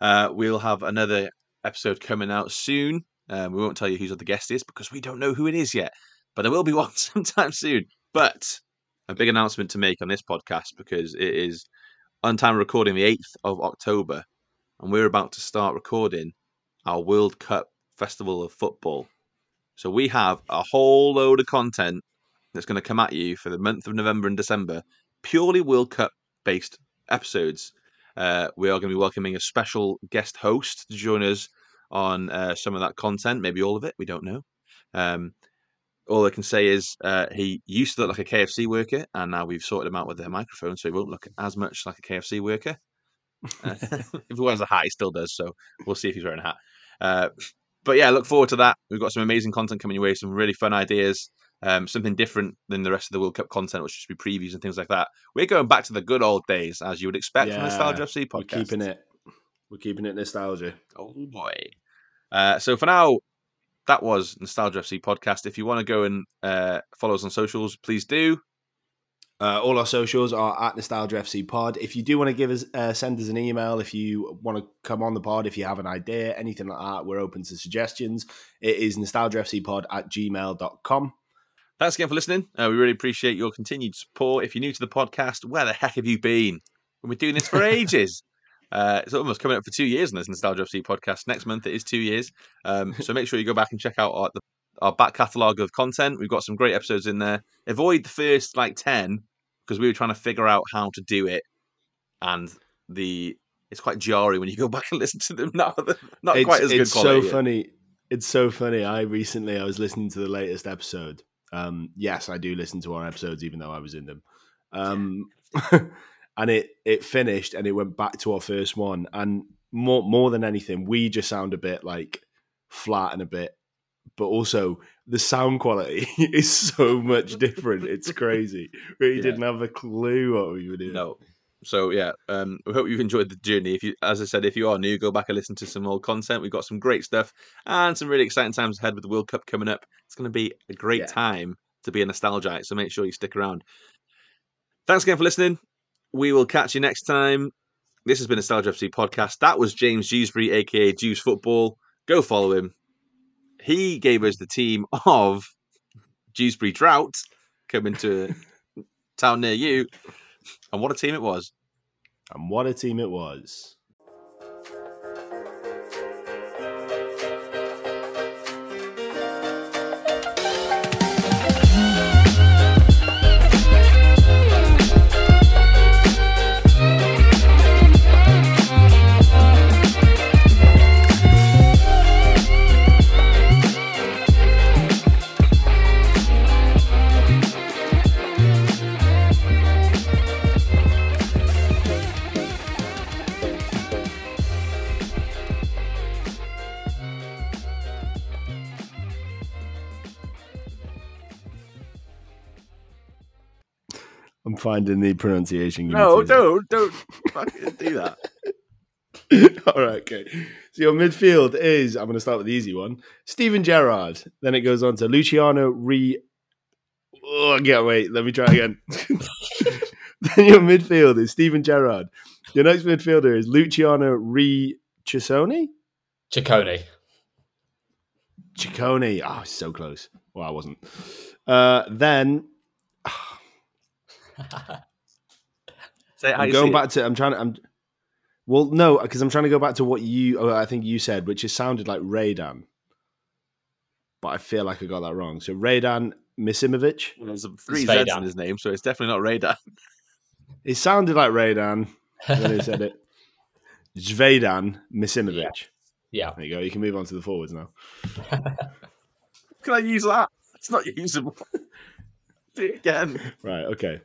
Uh, we'll have another episode coming out soon. Um, we won't tell you who the guest is because we don't know who it is yet, but there will be (laughs) one sometime soon. But a big announcement to make on this podcast because it is on time recording the 8th of October, and we're about to start recording our World Cup Festival of Football. So we have a whole load of content that's going to come at you for the month of November and December, purely World Cup based episodes. Uh, we are going to be welcoming a special guest host to join us on uh, some of that content, maybe all of it. We don't know. Um, all I can say is uh, he used to look like a KFC worker, and now we've sorted him out with their microphone, so he won't look as much like a KFC worker. Uh, (laughs) if he wears a hat, he still does. So we'll see if he's wearing a hat. Uh, but yeah, look forward to that. We've got some amazing content coming your way, some really fun ideas, um, something different than the rest of the World Cup content, which should be previews and things like that. We're going back to the good old days, as you would expect from the Nostalgia FC podcast. We're keeping it. We're keeping it nostalgia. Oh boy. Uh, so for now, that was Nostalgia FC podcast. If you want to go and uh, follow us on socials, please do. Uh, all our socials are at Nostalgia FC Pod. If you do want to give us, uh, send us an email. If you want to come on the pod, if you have an idea, anything like that, we're open to suggestions. It is nostalgiafcpod at gmail.com. Thanks again for listening. Uh, we really appreciate your continued support. If you're new to the podcast, where the heck have you been? We've been doing this for (laughs) ages. Uh, it's almost coming up for two years on this Nostalgia FC podcast. Next month it is two years. Um, so make sure you go back and check out our, the, our back catalogue of content. We've got some great episodes in there. Avoid the first like 10 because we were trying to figure out how to do it. And the it's quite jarring when you go (laughs) back and listen to them. Not, not it's, quite as good it's so funny. It's so funny. I recently I was listening to the latest episode. Um, yes, I do listen to our episodes, even though I was in them. Um, (laughs) and it it finished, and it went back to our first one. And more more than anything, we just sound a bit like flat and a bit, but also the sound quality (laughs) is so much different. It's (laughs) crazy. We Yeah. didn't have a clue what we were doing. No. So yeah, um, we hope you've enjoyed the journey. If you, as I said, if you are new, go back and listen to some old content. We've got some great stuff and some really exciting times ahead with the World Cup coming up. It's going to be a great Yeah. time to be a nostalgite. So make sure you stick around. Thanks again for listening. We will catch you next time. This has been a Nostalgia FC podcast. That was James Dewsbury, aka Dews Football. Go follow him. He gave us the team of Dewsbury Drought coming to a (laughs) town near you. And what a team it was. And what a team it was. Finding the pronunciation. Give No, don't, don't fucking do that. (laughs) All right, okay. So your midfield is, I'm going to start with the easy one, Steven Gerrard. Then it goes on to Luciano Re. Oh, yeah, wait, let me try again. (laughs) then your midfield is Steven Gerrard. Your next midfielder is Luciano Re Chisoni? Cecconi. Cecconi. Oh, so close. Well, I wasn't. Uh, then Say I'm going see it. back to, I'm trying to, I'm, well, no, because I'm trying to go back to what you, oh, I think you said, which is sounded like Raydan. But I feel like I got that wrong. So Raydan Misimovic. Well, There's three Z's in his name, so it's definitely not radar. (laughs) It sounded like Raydan when he said it. (laughs) Zvjezdan Misimovic. Yeah. There you go. You can move on to the forwards now. Can I use that? It's not usable. (laughs) do it again. Right. Okay.